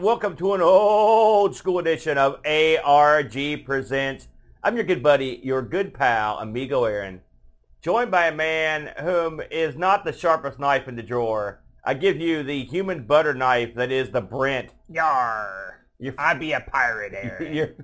and welcome to an old school edition of ARG Presents. I'm your good buddy, your good pal, Amigo Aaron, joined by a man whom is not the sharpest knife in the drawer. I give you the human butter knife that is the Brent. Yar. You're, I be a pirate, Aaron. you're,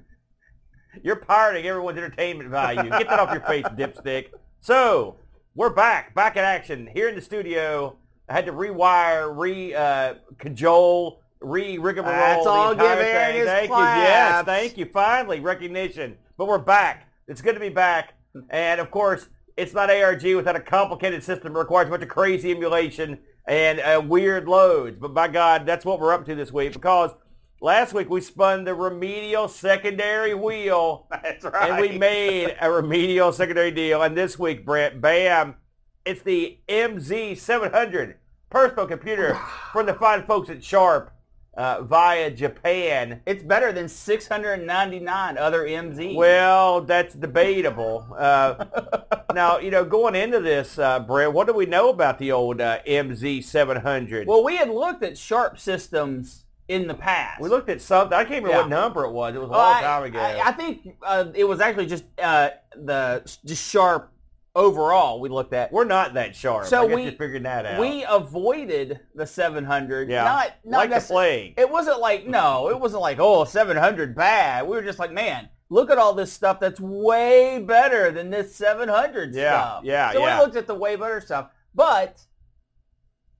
you're pirating everyone's entertainment value. Get that off your face, dipstick. So, we're back, back in action, here in the studio. I had to rewire, re uh, cajole, re rigmarole. That's all give Aaron his Thank you. Yes, thank you. Finally, recognition. But we're back. It's good to be back. And of course, it's not ARG without a complicated system that requires a bunch of crazy emulation and uh, weird loads. But by God, that's what we're up to this week because last week we spun the remedial secondary wheel That's right. and we made a remedial secondary deal. And this week, Brent, bam, it's the MZ700 personal computer from the fine folks at Sharp uh, via Japan. It's better than 699 other MZs. Well, that's debatable. Uh, now, you know, going into this, uh, Brent, what do we know about the old uh, MZ700? well, we had looked at Sharp systems in the past. we looked at something. I can't remember Yeah. what number it was. It was a Well, long I- time ago. I, I think uh, it was actually just uh, the just Sharp overall we looked at. We're not that sharp. So we- figuring that out. We avoided the 700. yeah, Not, not like the plague. It wasn't like, no, it wasn't like, oh, 700 bad. We were just like, man, look at all this stuff that's way better than this 700 Yeah, stuff. yeah, So yeah. we looked at the way better stuff. But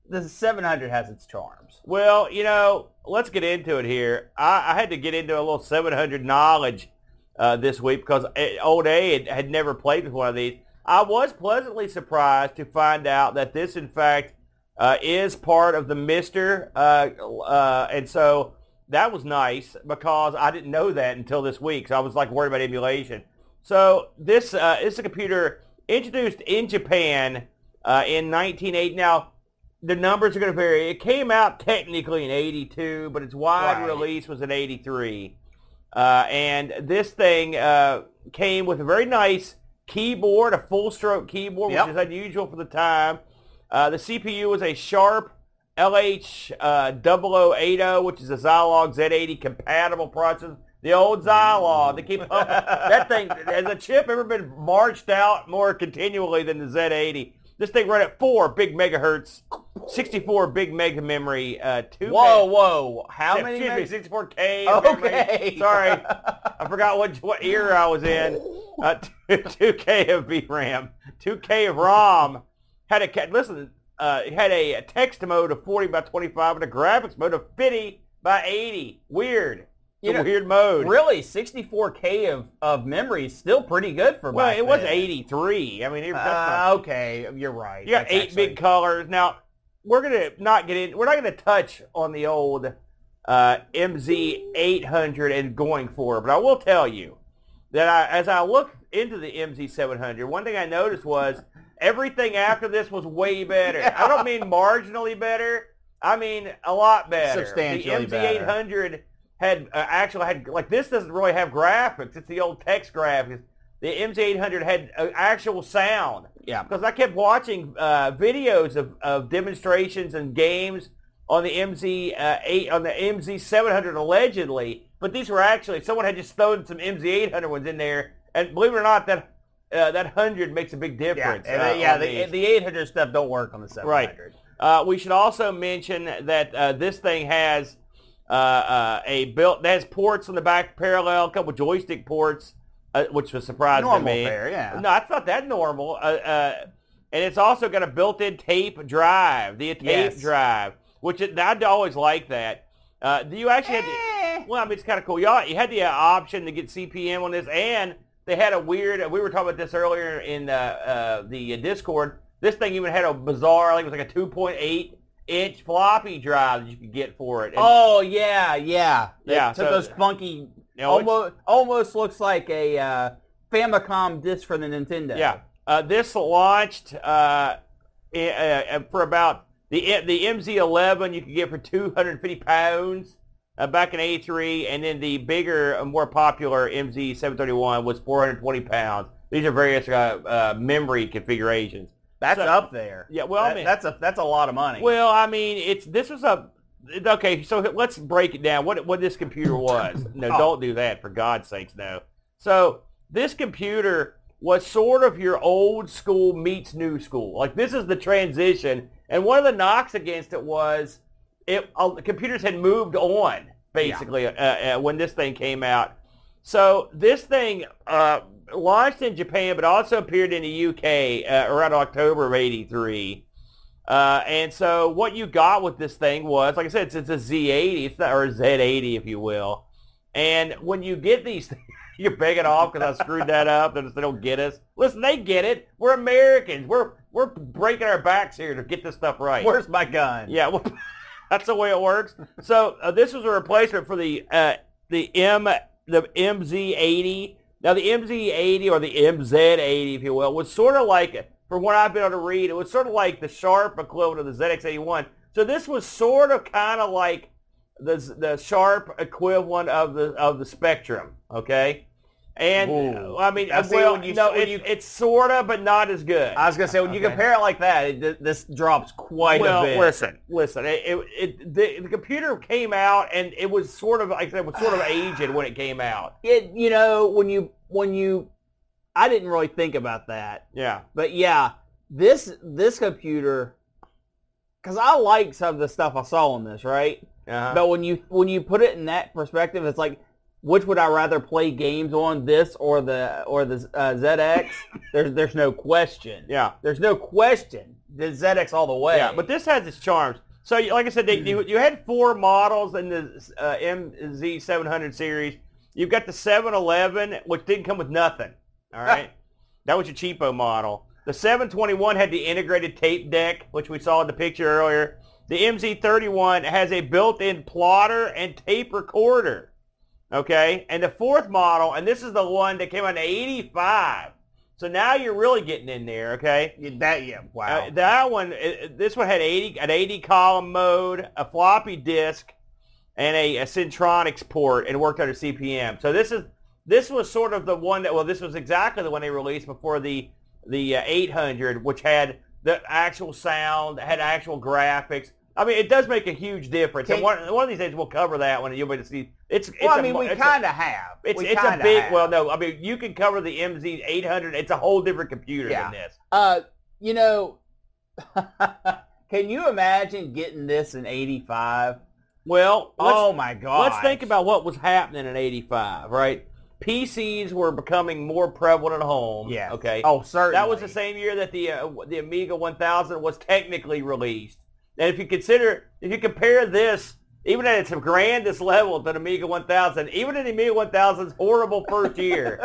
the 700 has its charms. Well, you know, let's get into it here. I, I had to get into a little 700 knowledge uh, this week because uh, old A had, had never played with one of these. I was pleasantly surprised to find out that this, in fact, uh, is part of the Mister, uh, uh, and so that was nice because I didn't know that until this week. So I was like worried about emulation. So this uh, is a computer introduced in Japan uh, in 1980. Now the numbers are going to vary. It came out technically in 82, but its wide Right. release was in 83. Uh, and this thing uh, came with a very nice keyboard, a full-stroke keyboard, Yep. which is unusual for the time. Uh, the CPU was a Sharp LH uh, 0080, which is a Zilog Z80 compatible processor. The old Zilog. They keep that thing. Has a chip ever been marched out more continually than the Z80? This thing run at four big megahertz, 64 big mega memory, uh, two. Whoa, whoa. How many? Excuse me, 64K. of memory. Okay. Sorry, I forgot what what era I was in. Uh, 2K of VRAM, 2K of ROM. Had a listen. Uh, it had a text mode of 40 by 25 and a graphics mode of 50 by 80. Weird. You know, weird mode. Really, 64K of, of memory is still pretty good for Well, it was 83. I mean, not Uh, okay, you're right. You got That's eight actually- big colors. Now we're gonna not get in. We're not gonna touch on the old uh, MZ 800 and going for it, but I will tell you that I, as I look into the MZ 700, one thing I noticed was everything after this was way better. I don't mean marginally better. I mean a lot better. Substantially the MZ better. 800 had uh, actually had like this doesn't really have graphics. It's the old text graphics. The MZ 800 had uh, actual sound Yeah. because I kept watching uh, videos of, of demonstrations and games on the MZ uh, eight on the MZ 700 allegedly, but these were actually someone had just thrown some MZ 800 ones in there, and believe it or not, that uh, that hundred makes a big Yeah, difference. and uh, yeah the, the 800 stuff don't work on the 700. Uh, we should also mention that uh, this thing has uh, uh, a built that has ports on the back parallel, a couple joystick ports, uh, which was surprising Normal to me. fare, yeah. No, it's not that normal. Uh, uh, and it's also got a built-in tape drive, the tape Yes. drive, which it, I'd always like that. Uh, do you actually have the, Eh. well, I mean, it's kind of cool. Y'all, you had the uh, option to get CPM on this, and they had a weird. We were talking about this earlier in uh, uh, the uh, Discord. This thing even had a bizarre, like it was like a 2.8 inch floppy drive that you could get for it. And, Oh yeah, yeah, Yeah, Took so- those funky. You almost almost looks like a uh, Famicom disc for the Nintendo. Yeah, uh, this launched uh, uh, for about the the MZ11 you could get for 250 pounds uh, back in '83, and then the bigger, uh, more popular MZ731 was 420 pounds. These are various uh, uh, memory configurations. that's So- up there. Yeah, well, I mean- that's a that's a lot of money. Well, I mean, it's this was a okay, so let's break it down. What what this computer was? No, Oh. don't do that for God's sakes, no. So this computer was sort of your old school meets new school. Like this is the transition, and one of the knocks against it was it uh, computers had moved on basically uh, uh, when this thing came out. So this thing uh, launched in Japan, but also appeared in the UK uh, around October of '83. Uh, and so what you got with this thing was, like I said, it's, it's a Z80, it's not, or a Z80, if you will. And when you get these things, you're begging off because I screwed that up. They they don't get us. Listen, they get it. We're Americans. We're we're breaking our backs here to get this stuff right. Where's my gun? Yeah, well, that's the way it works. So uh, this was a replacement for the uh, the M the MZ80. Now the MZ80 or the MZ80, if you will, was sort of like, from what I've been able to read, it was sort of like the Sharp equivalent of the ZX81. So this was sort of kind of like the the Sharp equivalent of the of the Spectrum. Okay. And Ooh. I mean, see, well, you- no, you- it's sort of, but not as good. I was gonna say when you compare it like that, it, this drops quite well, a bit. listen, listen. It, it, it the, the computer came out, and it was sort of, like I said, it was sort of aged when it came out. It, you know, when you when you, I didn't really think about that, Yeah, but yeah, this this computer, because I like some of the stuff I saw on this, right? uh-huh. But when you when you put it in that perspective, it's like, which would I rather play games on, this or the or the uh, ZX? there's there's no question. yeah, There's no question. The ZX all the way. yeah. But this has its charms. So, like I said, they, you, you had four models in the uh, MZ700 series. You've got the 711, which didn't come with nothing. All right, that was your cheapo model. The 721 had the integrated tape deck, which we saw in the picture earlier. The MZ31 has a built-in plotter and tape recorder. Okay, and the fourth model, and this is the one that came out in '85. So now you're really getting in there. Okay, that yeah. Wow. uh, that one, uh, this one had 80, an 80 column mode, a floppy disk, and a, a Centronics port, and worked under CPM. So this is this was sort of the one that well, this was exactly the one they released before the the uh, 800, which had the actual sound, had actual graphics. I mean, it does make a huge difference. and one, one of these days we'll cover that one, and you'll be able to see. It's, it's well, a I mean, mo- we kind of have. it's, We it's a big. have. Well, no, I mean you can cover the MZ 800. It's a whole different computer Yeah. than this. Uh, you know, can you imagine getting this in '85? Well, Oh my god! Let's think about what was happening in 85, right? PCs were becoming more prevalent at home. Yeah. Okay. Oh, certainly. That was the same year that the uh, the Amiga 1000 was technically released. And if you consider, if you compare this, even at its grandest level to the Amiga 1000, even in the Amiga 1000's horrible first year,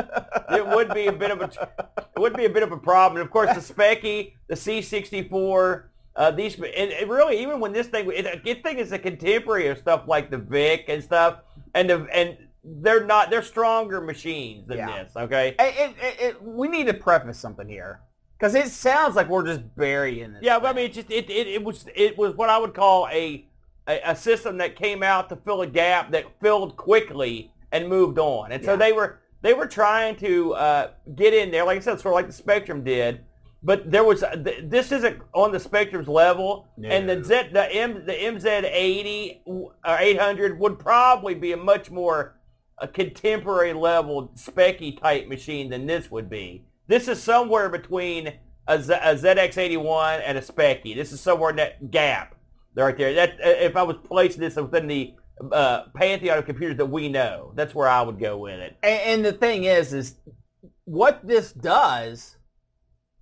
it would be a bit of a it would be a bit of a problem. And of course, the Speccy, the C64, uh, these, and really even when this thing, it, a good thing is the contemporary of stuff like the Vic and stuff, and the and they're not they're stronger machines than Yeah. this. Okay. It, it, it, we need to preface something here because it sounds like we're just burying this. Yeah, but I mean, it just it, it, it was it was what I would call a, a a system that came out to fill a gap that filled quickly and moved on, and so they were they were trying to uh, get in there, like I said, sort of like the Spectrum did. But there was th- this isn't on the Spectrum's level, and the Z the M the MZ80 or 800 would probably be a much more a contemporary level Speccy type machine than this would be. This is somewhere between a, Z, a ZX81 and a Speccy. This is somewhere in that gap right there. That uh, if I was placing this within the uh, pantheon of computers that we know, that's where I would go with it. And, and the thing is, is what this does,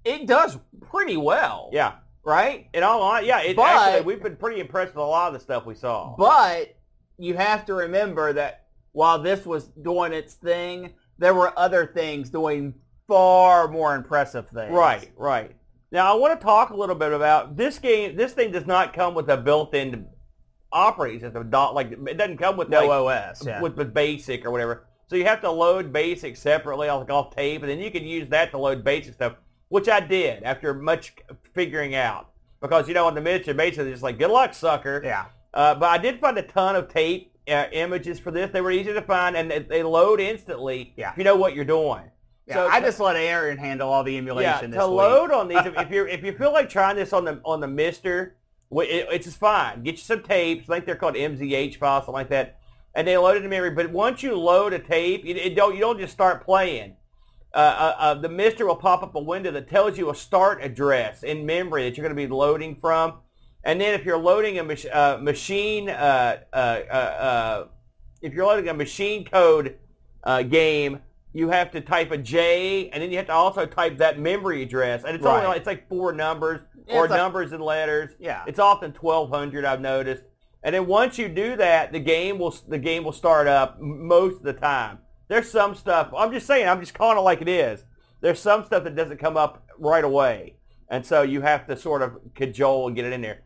it does pretty well, Yeah. right? In all honesty, yeah, it, But- actually, we've been pretty impressed with a lot of the stuff we saw. But you have to remember that while this was doing its thing, there were other things doing far more impressive things. Right, right. Now I want to talk a little bit about this game. This thing does not come with a built-in operating system. Not like it doesn't come with No like, OS. Yeah. with the basic or whatever. So you have to load basic separately, like off tape, and then you can use that to load basic stuff, which I did after much figuring out. Because you know, on the miniature basic, it's just like good luck, sucker. yeah. Uh, but I did find a ton of tape uh, images for this. They were easy to find, and they, they load instantly Yeah. if you know what you're doing. Yeah, So- I just let Aaron handle all the Yeah, emulation to week. load on these, if, you if you feel like trying this on the on the Mister, it, it's just fine. Get you some tapes. I think they're called MZH files, something like that, and they load it in memory. But once you load a tape, it, it don't you don't just start playing. Uh, uh, uh, the Mister will pop up a window that tells you a start address in memory that you're going to be loading from, and then if you're loading a mach- uh, machine, uh, uh, uh, uh, if you're loading a machine code uh, game, you have to type a J, and then you have to also type that memory address, and it's only like, it's like four numbers Yeah, or like- numbers and letters. Yeah. It's often 1200 I've noticed. And then once you do that, the game will the game will start up most of the time. There's some stuff. I'm just saying. I'm just calling it like it is. There's some stuff that doesn't come up right away, and so you have to sort of cajole and get it in there.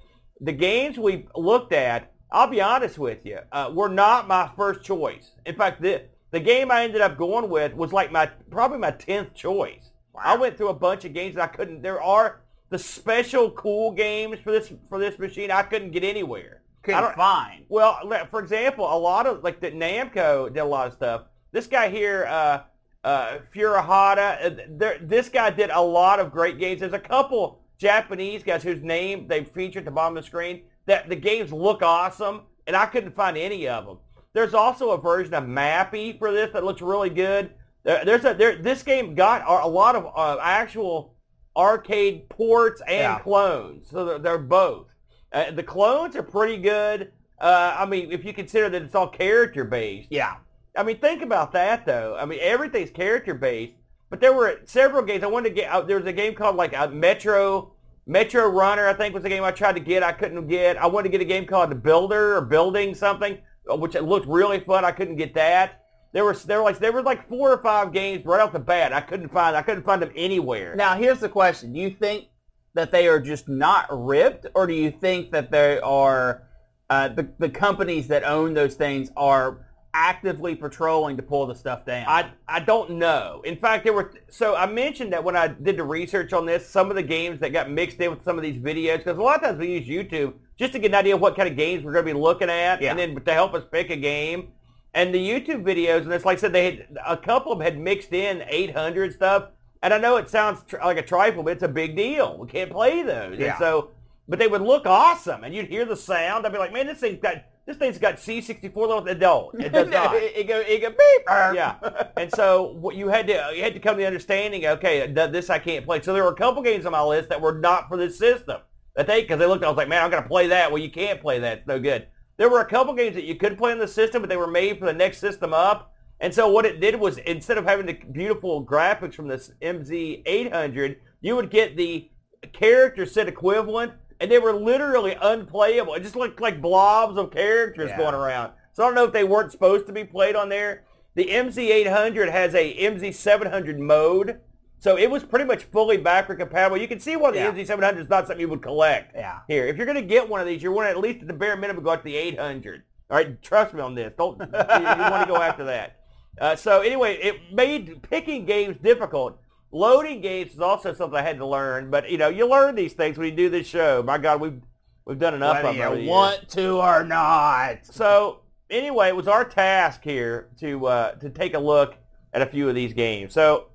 The games we looked at, I'll be honest with you, uh, were not my first choice. In fact, the the game I ended up going with was like my probably my tenth choice. I went through a bunch of games that I couldn't. There are the special cool games for this for this machine. I couldn't get anywhere. I Couldn't don't- find. Well, for example, a lot of like the Namco did a lot of stuff. This guy here, uh, uh, Furihata, uh, there, this guy did a lot of great games. There's a couple Japanese guys whose name they feature at the bottom of the screen that the games look awesome, and I couldn't find any of them. There's also a version of Mappy for this that looks really good. There's a there, this game got a a lot of uh, actual arcade ports and Yeah. clones, so they're, they're both. Uh, the clones are pretty good. Uh, I mean, if you consider that it's all character based. Yeah. I mean, think about that though. I mean, everything's character based. But there were several games I wanted to get. Uh, there was a game called like a Metro Metro Runner. I think was the game I tried to get. I couldn't get. I wanted to get a game called The Builder or Building something, uh, which looked really fun. I couldn't get that. There was there were like there were like four or five games right off the bat. I couldn't find. I couldn't find them anywhere. Now, here's the question. Do you think that they are just not ripped, or do you think that they are, uh, the, the companies that own those things are actively patrolling to pull the stuff down? I, I don't know. In fact, there were so I mentioned that when I did the research on this, some of the games that got mixed in with some of these videos, because a lot of times we use YouTube just to get an idea of what kind of games we're going to be looking at, Yeah. and then to help us pick a game. And the YouTube videos, and it's like I said, they had a couple of them had mixed in 800 stuff, and I know it sounds tr- like a trifle, but it's a big deal. We can't play those, Yeah. and so but they would look awesome, and you'd hear the sound. I'd be like, man, this thing's got this thing's got C64 levels. It don't. It does not. it, it go, it go beep. Yeah, and so what you had to you had to come to the understanding. Okay, this I can't play. So there were a couple games on my list that were not for this system. That they because they looked, I was like, man, I'm gonna play that. Well, you can't play that. It's no good. There were a couple games that you could play on the system, but they were made for the next system up. And so what it did was instead of having the beautiful graphics from this MZ800, you would get the character set equivalent, and they were literally unplayable. It just looked like blobs of characters Yeah. going around. So I don't know if they weren't supposed to be played on there. The MZ800 has a MZ700 mode, so it was pretty much fully backward compatible. You can see why the Yeah. MZ700 is not something you would collect. Yeah. Here, if you're going to get one of these, you want to at least at the bare minimum go up to the 800. All right, trust me on this. Don't you, you want to go after that. Uh, so anyway, it made picking games difficult. Loading games is also something I had to learn, but you know, you learn these things when you do this show. My God, we've we've done enough Whether of them. you years. want to or not. So anyway, it was our task here to uh, to take a look at a few of these games. So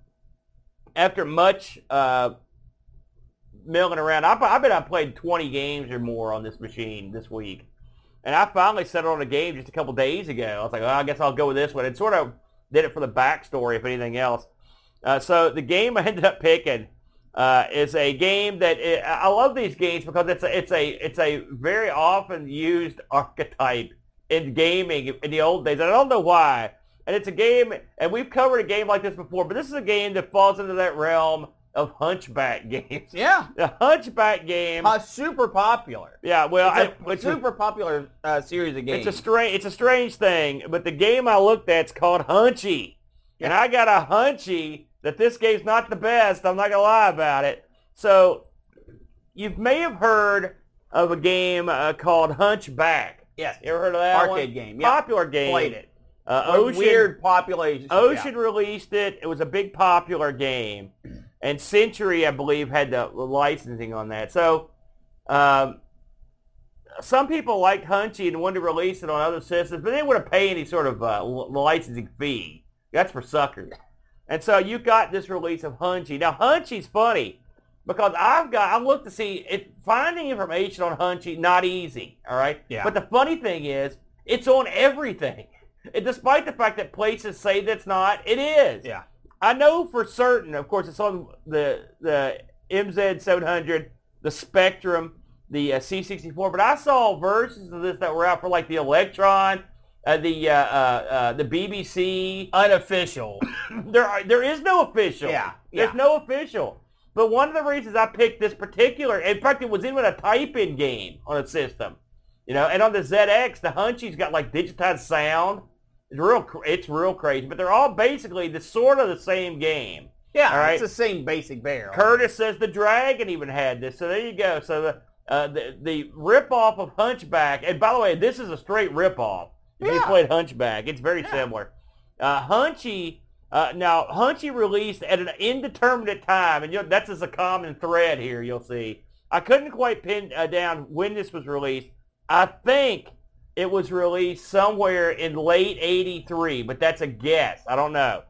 after much uh, milling around, I, I bet I played 20 games or more on this machine this week, and I finally settled on a game just a couple days ago. I was like, well, I guess I'll go with this one. It sort of did it for the backstory, if anything else. Uh, so the game I ended up picking uh, is a game that i I love these games because it's a, it's a it's a very often used archetype in gaming in the old days. I don't know why. And it's a game, and we've covered a game like this before, but this is a game that falls into that realm of hunchback games. Yeah. The hunchback game. Uh, super popular. yeah, well, It's a I, it's, a, super popular uh, series of games. it's a strange it's a strange thing, but the game I looked at is called Hunchy, and I got a hunchy that this game's not the best. I'm not gonna lie about it. So you may have heard of a game uh, called Hunchback. yes. You ever heard of that Arcade one? game, yeah. Popular game. Played it. Uh, A Ocean, weird population. Ocean released it. It was a big popular game, and Century, I believe, had the licensing on that. So, um, some people liked Hunchy and wanted to release it on other systems, but they didn't want to pay any sort of uh, licensing fee. That's for suckers. And so you got this release of Hunchy. Now Hunchy's funny because I've got I looked to see it finding information on Hunchy not easy. All right. Yeah. But the funny thing is, it's on everything. And despite the fact that places say that's not, it is. Yeah. I know for certain. Of course, it's on the the MZ 700, the Spectrum, the uh, C64. But I saw versions of this that were out for like the Electron, uh, the uh, uh, uh, the BBC. Unofficial. There are, there is no official. Yeah, There's yeah. no official. But one of the reasons I picked this particular, in fact, it was even a type-in game on a system, you know. And on the ZX, the Hunchy's got like digitized sound. It's real, it's real crazy. But they're all basically the sort of the same game. Yeah, All right. it's the same basic barrel. Curtis says the Dragon even had this. So there you go. So the uh, the the ripoff of Hunchback, and by the way, this is a straight ripoff. Yeah. played Hunchback, it's very Yeah. similar. Uh, Hunchy. Uh, now, Hunchy released at an indeterminate time, and you know, that's just a common thread here. You'll see. I couldn't quite pin uh, down when this was released. I think it was released somewhere in late '83, but that's a guess. I don't know.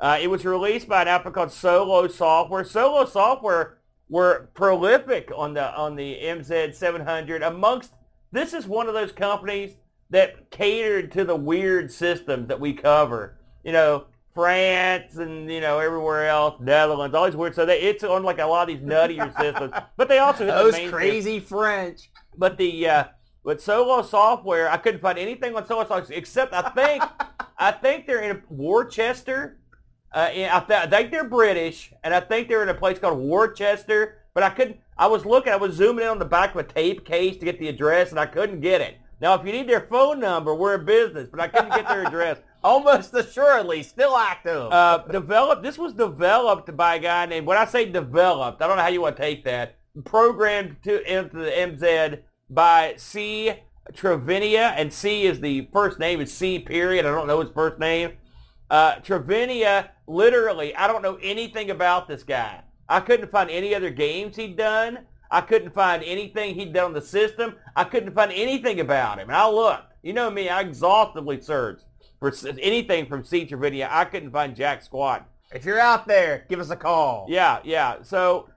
Uh, it was released by an outfit called Solo Software. Solo Software were prolific on the on the MZ 700. Amongst this is one of those companies that catered to the weird systems that we cover. You know, France and you know everywhere else, Netherlands, all these weird. So they, it's on like a lot of these nuttier systems, but they also hit the Those main crazy French. but the uh, with Solo Software, I couldn't find anything on Solo Software except I think I think they're in Worcester. Uh, in, I, th- I think they're British, and I think they're in a place called Worcester. But I couldn't. I was looking. I was zooming in on the back of a tape case to get the address, and I couldn't get it. Now, if you need their phone number, we're in business, but I couldn't get their address. Almost assuredly still active. Uh, developed. This was developed by a guy named. When I say developed, I don't know how you want to take that. Programmed to into the MZ by C. Trevinia, and C is the first name is C. Period. I don't know his first name. Uh, Trevinia, literally, I don't know anything about this guy. I couldn't find any other games he'd done. I couldn't find anything he'd done on the system. I couldn't find anything about him. And I looked. You know me, I exhaustively searched for anything from C. Trevinia. I couldn't find jack squat. if you're out there, give us a call. Yeah, yeah. So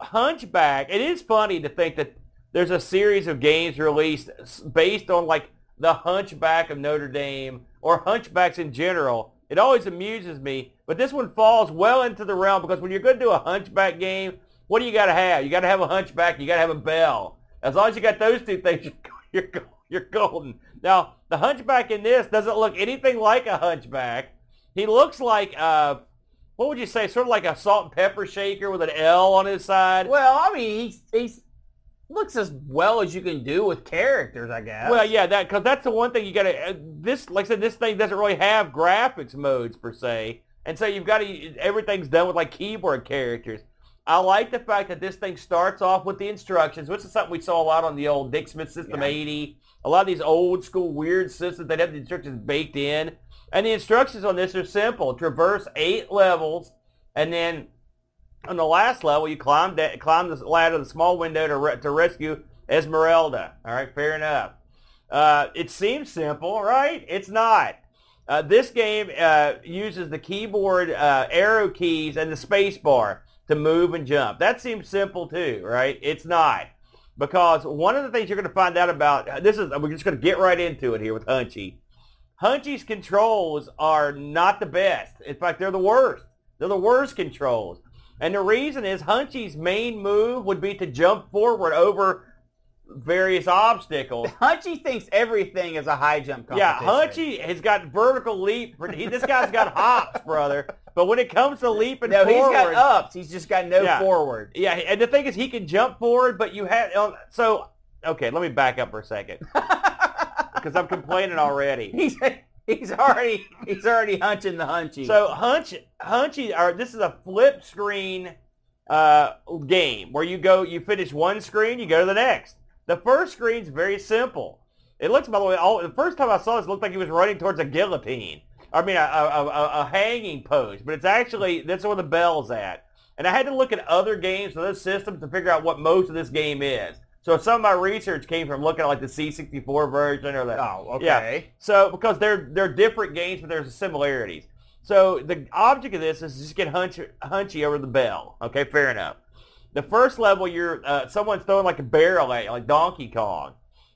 Hunchback, it is funny to think that there's a series of games released based on like the Hunchback of Notre Dame or Hunchbacks in general. It always amuses me, but this one falls well into the realm because when you're going to do a Hunchback game, what do you got to have? You got to have a Hunchback. You got to have a bell. As long as you got those two things, you're you're golden. Now the Hunchback in this doesn't look anything like a Hunchback. He looks like uh, what would you say? Sort of like a salt and pepper shaker with an L on his side. Well, I mean, he's, he's looks as well as you can do with characters, I guess. Well, yeah, that because that's the one thing you got to. Uh, this, like I said, this thing doesn't really have graphics modes per se, and so you've got to. Everything's done with like keyboard characters. I like the fact that this thing starts off with the instructions, which is something we saw a lot on the old Dick Smith System Yeah. 80. A lot of these old school weird systems that have the instructions baked in, and the instructions on this are simple: traverse eight levels, and then on the last level, you climb that climb the ladder, the small window to re- to rescue Esmeralda. All right, fair enough. Uh, it seems simple, right? It's not. Uh, this game uh, uses the keyboard uh, arrow keys and the space bar to move and jump. That seems simple too, right? It's not. Because one of the things you're going to find out about, this is, we're just going to get right into it here with Hunchy. Hunchy's controls are not the best. In fact, they're the worst. They're the worst controls. And the reason is Hunchy's main move would be to jump forward over various obstacles. Hunchy thinks everything is a high jump Yeah, competition. Hunchy has got vertical leap. He, this guy's got hops, brother. But when it comes to leaping No, he's forward, got ups. He's just got no Yeah. forward. yeah, and the thing is, he can jump forward, but you have um, so. Okay, let me back up for a second because I'm complaining already. he's he's already he's already hunching the hunchy. So hunch, hunchy, or this is a flip screen uh, game where you go, you finish one screen, you go to the next. The first screen's very simple. It looks, by the way, all, the first time I saw this, it looked like he was running towards a guillotine. I mean, a, a, a, a hanging post, but it's actually that's where the bell's at. And I had to look at other games for those systems to figure out what most of this game is. So some of my research came from looking at like the C64 version or that. oh, okay. yeah. So because they're they're different games, but there's similarities. So the object of this is just get hunch, hunchy over the bell. Okay, fair enough. The first level, you're uh, someone's throwing like a barrel at you, like Donkey Kong.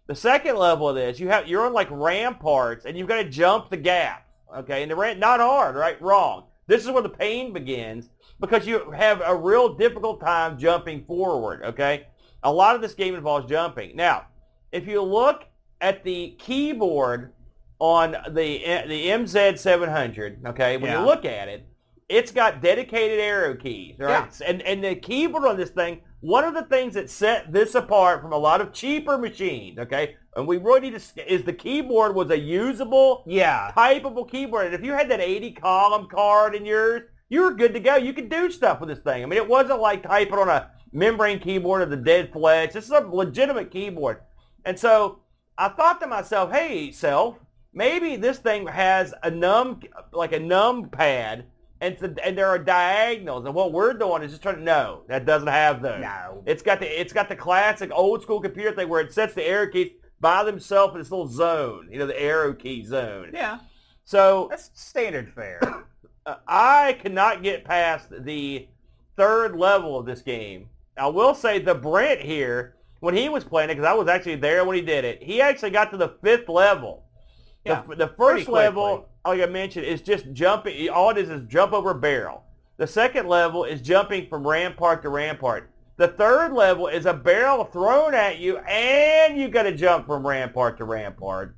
The second level of this, you have you're on like ramparts, and you've got to jump the gap. Okay, and the ramp not hard, right? Wrong. This is where the pain begins because you have a real difficult time jumping forward. Okay, a lot of this game involves jumping. Now, if you look at the keyboard on the the MZ700, okay, when Yeah. you look at it, it's got dedicated arrow keys, right? And and the keyboard on this thing, one of the things that set this apart from a lot of cheaper machines, okay, and we really need to is the keyboard was a usable, Yeah. typeable keyboard. And if you had that 80 column card in yours, you were good to go. You could do stuff with this thing. I mean, it wasn't like typing on a membrane keyboard of the dead flesh. This is a legitimate keyboard. And so I thought to myself, hey, self, maybe this thing has a numb, like a numb pad, and, and there are diagonals. And what we're doing is just trying to, no, that doesn't have those. No. It's got the, it's got the classic old school computer thing where it sets the arrow keys by themselves in this little zone, you know, the arrow key zone. Yeah. So That's standard fare. I cannot get past the third level of this game. I will say the Brent here, when he was playing it, because I was actually there when he did it, he actually got to the fifth level. Yeah, the, the first level. Like I mentioned, is just jumping. All it is is jump over a barrel. The second level is jumping from rampart to rampart. The third level is a barrel thrown at you, and you got to jump from rampart to rampart.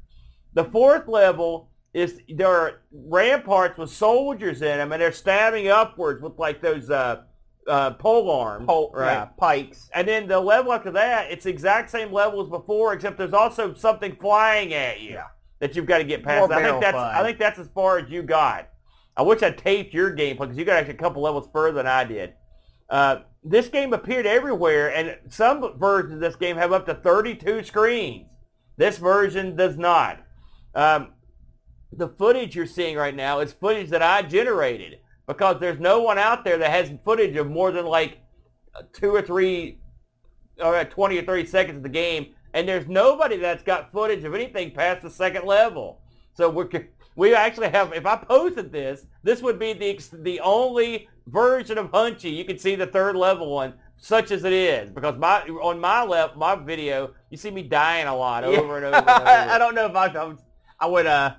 The fourth level is there are ramparts with soldiers in them, and they're stabbing upwards with like those uh, uh, pole arms, Pole, right? yeah, pikes. And then the level after that, it's the exact same level as before, except there's also something flying at you Yeah. That you've got to get past. More I think that's fun. I think that's as far as you got. I wish I taped your gameplay because you got actually a couple levels further than I did. Uh, this game appeared everywhere, and some versions of this game have up to 32 screens. This version does not. Um, the footage you're seeing right now is footage that I generated because there's no one out there that has footage of more than like two or three or 20 or 30 seconds of the game, and there's nobody that's got footage of anything past the second level. So we're we actually have. If I posted this, this would be the the only version of Hunchy you can see the third level one, such as it is. Because my on my left my video, you see me dying a lot over and over. And over. I don't know if I, I would uh,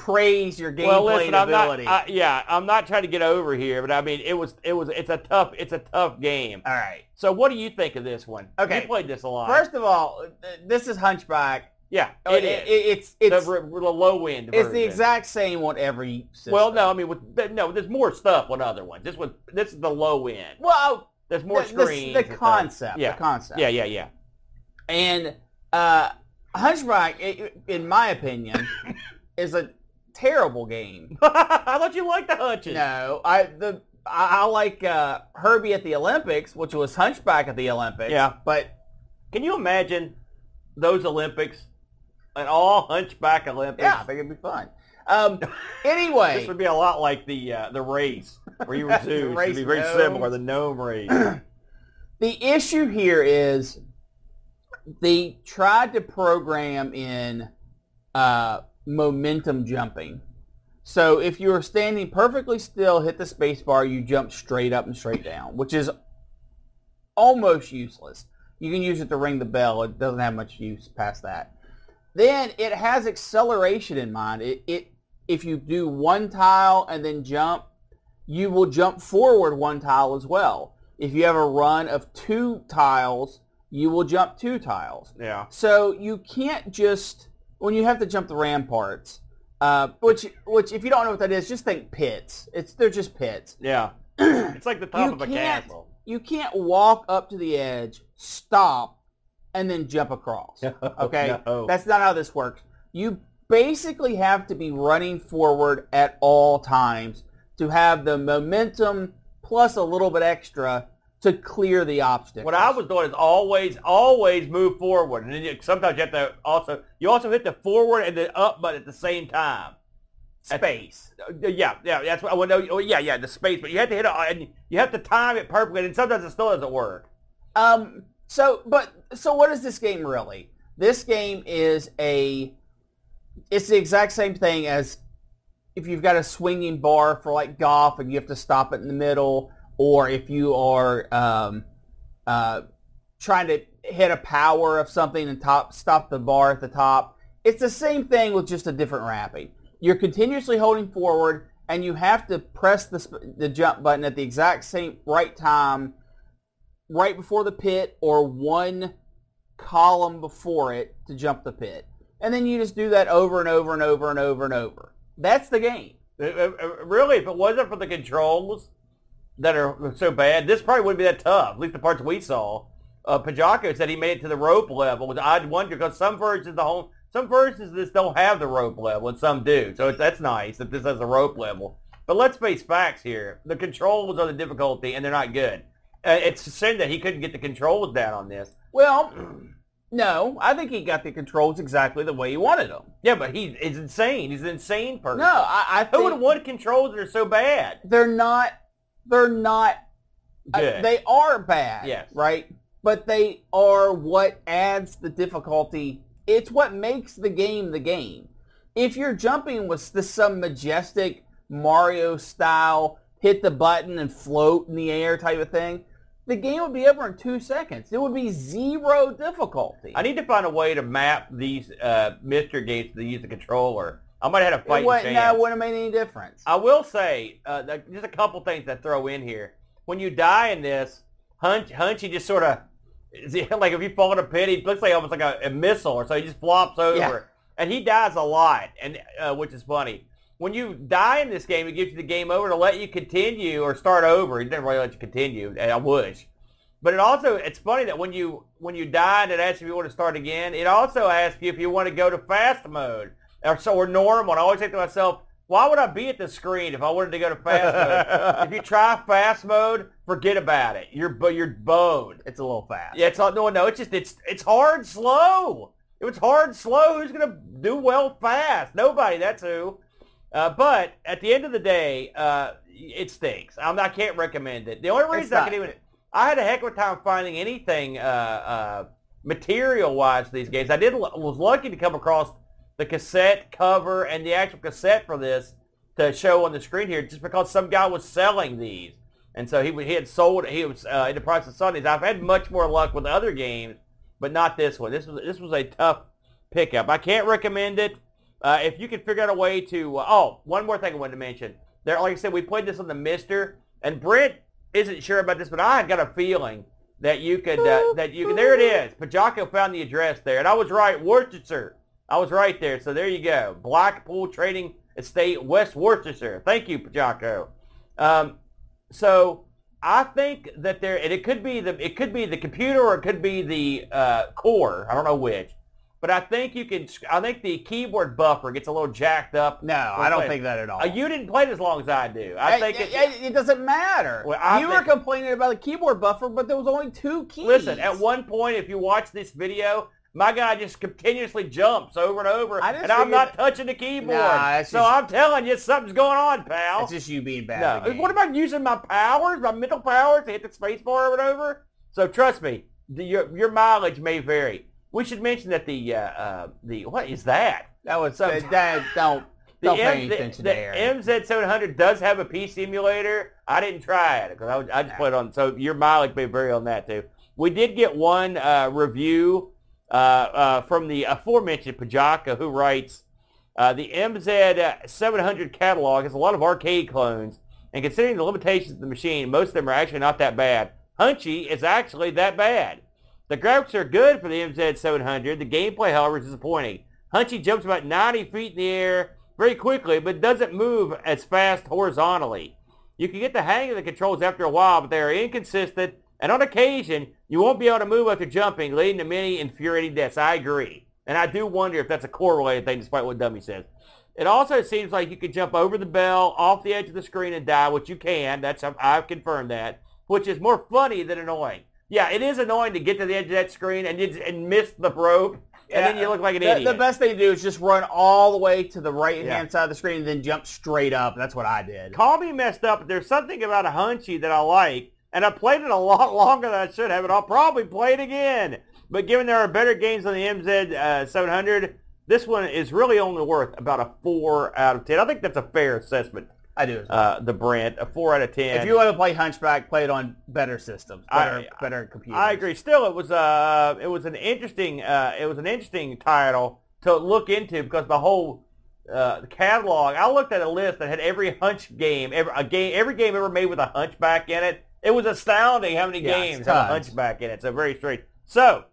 praise your gameplay well, listen, I'm not. I, yeah, I'm not trying to get over here, but I mean, it was it was it's a tough it's a tough game. All right. So what do you think of this one? Okay. you played this a lot. First of all, this is Hunchback. yeah, Oh, it it- is. it- it's it's the, the low end. it's the exact same on every system. Well, no, I mean, with no, there's more stuff on other ones. This was this is the low end. Well, There's more the, the- screens. the stuff. concept. Yeah. The concept. Yeah, yeah, yeah. And uh, Hunchback, i- in my opinion, is a terrible game. I thought you liked the hunches. No, I the I, I like uh, Herbie at the Olympics, which was Hunchback at the Olympics. Yeah. but Can you imagine those Olympics, an all hunchback Olympics? yeah, I think it'd be fun. Um, anyway, This would be a lot like the uh, the race where you were race It'd be very gnomes. similar, the gnome race. the issue here is they tried to program in uh, momentum jumping. So if you're standing perfectly still, hit the space bar, you jump straight up and straight down, which is almost useless. You can use it to ring the bell. It doesn't have much use past that. Then it has acceleration in mind. It, it if you do one tile and then jump, you will jump forward one tile as well. If you have a run of two tiles, you will jump two tiles. yeah. So you can't just when you have to jump the ramparts, uh, which which if you don't know what that is, just think pits. It's they're just pits. Yeah. It's like the top You of a can't- castle. You can't walk up to the edge, stop, and then jump across. Okay, No. that's not how this works. You basically have to be running forward at all times to have the momentum plus a little bit extra to clear the obstacle. What I was doing is always, always move forward, and then you, sometimes you have to also, you also hit the forward and the up button at the same time. space. Uh, Yeah, yeah, that's what I want to know. Oh, yeah, yeah, the space, but you have to hit it, and you have to time it perfectly, and sometimes it still doesn't work. Um. So, but so, what is this game really? This game is a. It's the exact same thing as if you've got a swinging bar for like golf and you have to stop it in the middle, or if you are um, uh, trying to hit a power of something and top stop the bar at the top. It's the same thing with just a different wrapping. You're continuously holding forward, and you have to press the, sp- the jump button at the exact same right time, right before the pit or one column before it to jump the pit. And then you just do that over and over and over and over and over. That's the game. Uh, uh, Really, if it wasn't for the controls that are so bad, this probably wouldn't be that tough. At least the parts we saw. Uh, Pajako said he made it to the rope level, which I'd wonder because some versions the whole some versions of this don't have the rope level, and some do. So it's, that's nice that this has a rope level. But let's face facts here: the controls are the difficulty, and they're not good. Uh, it's a shame that he couldn't get the controls down on this. Well, no, I think he got the controls exactly the way he wanted them. Yeah, but he is insane. He's an insane person. No, I, I Who would want controls that are so bad? they're not. They're not. uh, they are bad. Yes. Right. But they are what adds the difficulty. It's what makes the game the game. If you're jumping with some majestic Mario style, hit the button and float in the air type of thing, the game would be over in two seconds. It would be zero difficulty. I need to find a way to map these uh, mystery games to use the controller. I might have had a it fight wouldn't, chance. that wouldn't have made any difference. I will say, uh, just a couple things that throw in here. When you die in this, Hunch, Hunchy just sort of, like if you fall in a pit, he looks like almost like a, a missile, or so he just flops over. Yeah. And he dies a lot, and uh, which is funny. When you die in this game, it gives you the game over to let you continue or start over. It doesn't really let you continue. and I wish. But it also, it's funny that when you when you die and it asks if you want to start again, it also asks you if you want to go to fast mode or so or normal. And I always think to myself, why would I be at the screen if I wanted to go to fast mode? if you try fast mode, forget about it. You're but you're boned. It's a little fast. Yeah, it's not no no. It's just it's it's hard slow. It was hard slow. Who's gonna do well fast? Nobody. That's who. Uh, but at the end of the day, uh, it stinks. I'm, I can't recommend it. The only It's reason I can even I had a heck of a time finding anything uh, uh, material wise for these games. I did was lucky to come across the cassette cover and the actual cassette for this to show on the screen here, just because some guy was selling these, and so he he had sold he was uh, in the price of Sundays. I've had much more luck with other games, but not this one. This was this was a tough pickup. I can't recommend it. Uh, if you can figure out a way to, uh, oh, one more thing I wanted to mention. There, like I said, we played this on the Mister, and Brent isn't sure about this, but I got a feeling that you could, uh, that you could. There it is. Pajako found the address there, and I was right. Worcestershire. I was right there. So there you go. Blackpool Trading Estate, West Worcestershire. Thank you, Pajako. Um, so I think that there, and it could be the, it could be the computer or it could be the uh, core. I don't know which. But I think you can. I think the keyboard buffer gets a little jacked up. No, I don't think that at all. Uh, you didn't play it as long as I do. I It- think it, it, it, doesn't matter. Well, I you think- were complaining about the keyboard buffer, but there was only two keys. Listen, at one point, if you watch this video, my guy just continuously jumps over and over, and I'm not that- touching the keyboard. Nah, so just- I'm telling you, something's going on, pal. it's just you being bad. no, what about using my powers, my mental powers to hit the space bar over and over? So trust me, the, your your mileage may vary. We should mention that the uh, uh, the what is that? That was So- that, don't don't pay M- any the, attention the to MZ700 does have a P simulator. I didn't try it because I, I just put it on. So your mileage may vary on that too. We did get one uh, review from the aforementioned Pajako who writes, uh, the MZ700 catalog has a lot of arcade clones, and considering the limitations of the machine, most of them are actually not that bad. Hunchy is actually that bad. The graphics are good for the MZ700. The gameplay, however, is disappointing. Hunchy jumps about 90 feet in the air very quickly, but doesn't move as fast horizontally. You can get the hang of the controls after a while, but they are inconsistent, and on occasion, you won't be able to move after jumping, leading to many infuriating deaths. I agree. And I do wonder if that's a core-related thing, despite what Dummy says. It also seems like you could jump over the bell, off the edge of the screen, and die, which you can. That's I've confirmed that, which is more funny than annoying. Yeah, it is annoying to get to the edge of that screen and, and miss the rope, and then you look like an the, idiot. the best thing to do is just run all the way to the right hand Yeah. side of the screen and then jump straight up. That's what I did. Call me messed up, but there's something about a Hunchy that I like, and I played it a lot longer than I should have, and I'll probably play it again. But given there are better games on the MZ uh, 700, this one is really only worth about a 4 out of 10. I think that's a fair assessment. I do. Uh, the Brent, a four out of ten. if you want to play Hunchback, play it on better systems, better, I- better computers. I agree. Still, it was uh, it was an interesting uh, it was an interesting title to look into because the whole uh, catalog. I looked at a list that had every hunch game, every a game, every game ever made with a hunchback in it. It was astounding how many Yeah, games have a hunchback in it. So very strange. So,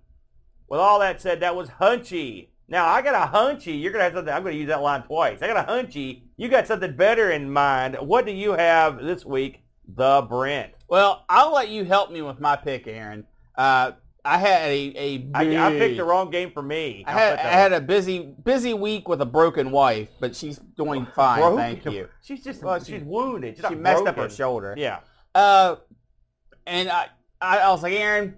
with all that said, that was hunchy. Now I got a hunchy. You're gonna have something. I'm gonna use that line twice. I got a hunchy. You got something better in mind. What do you have this week? The Brent. Well, I'll let you help me with my pick, Aaron. Uh, I had a, a I, I picked the wrong game for me. I had, I had a busy busy week with a broken wife, but she's doing fine. Broken. Thank you. She's just well, she's wounded. She's She messed up her shoulder. Yeah. Uh, and I, I, I was like, Aaron,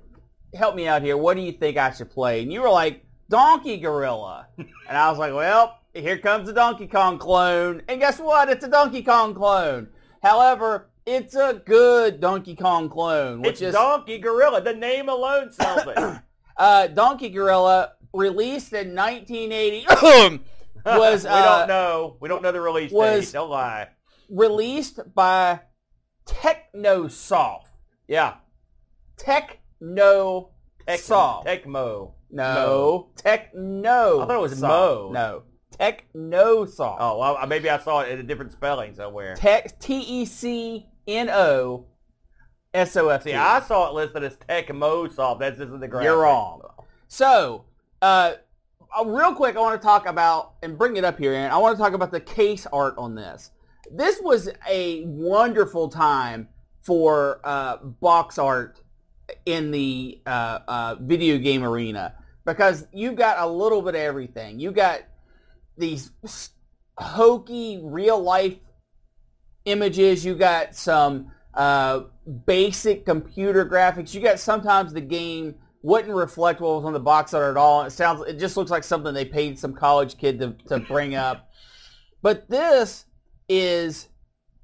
help me out here. What do you think I should play? And you were like, Donkey Gorilla. and I was like, well, here comes the Donkey Kong clone. And guess what? It's a Donkey Kong clone. However, it's a good Donkey Kong clone, which It's is Donkey Gorilla. The name alone sells it. uh, Donkey Gorilla, released in 1980. Was, we uh, don't know. We don't know the release was- date. Don't lie. released by Technosoft. Yeah. Techno Tec- Soft. Tecmo. No. Techno. I thought it was Soft. Mo. No. Technosoft. Oh, well, maybe I saw it in a different spelling somewhere. Tech T E C N O S O F T. See, I saw it listed as Tecmo Soft. That's just in the graphic. You're wrong. So, uh, uh, real quick, I want to talk about and bring it up here, and I want to talk about the case art on this. This was a wonderful time for uh, box art in the uh, uh, video game arena because you've got a little bit of everything. You got these hokey real life images. You got some uh, basic computer graphics. You got sometimes the game wouldn't reflect what was on the box art at all. It sounds it just looks like something they paid some college kid to, to bring up. But this is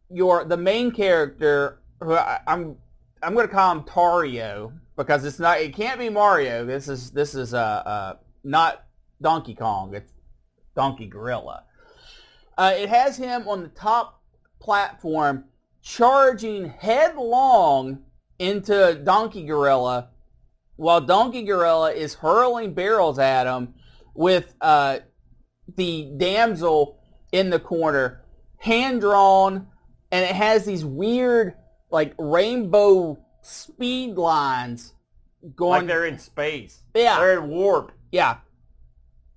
your the main character who I, I'm I'm going to call him Tario because it's not it can't be Mario. This is this is uh, uh not Donkey Kong. It's Donkey Gorilla. Uh, it has him on the top platform charging headlong into Donkey Gorilla while Donkey Gorilla is hurling barrels at him with uh, the damsel in the corner, hand drawn, and it has these weird like rainbow speed lines going. Like they're in space. Yeah. They're in warp. yeah,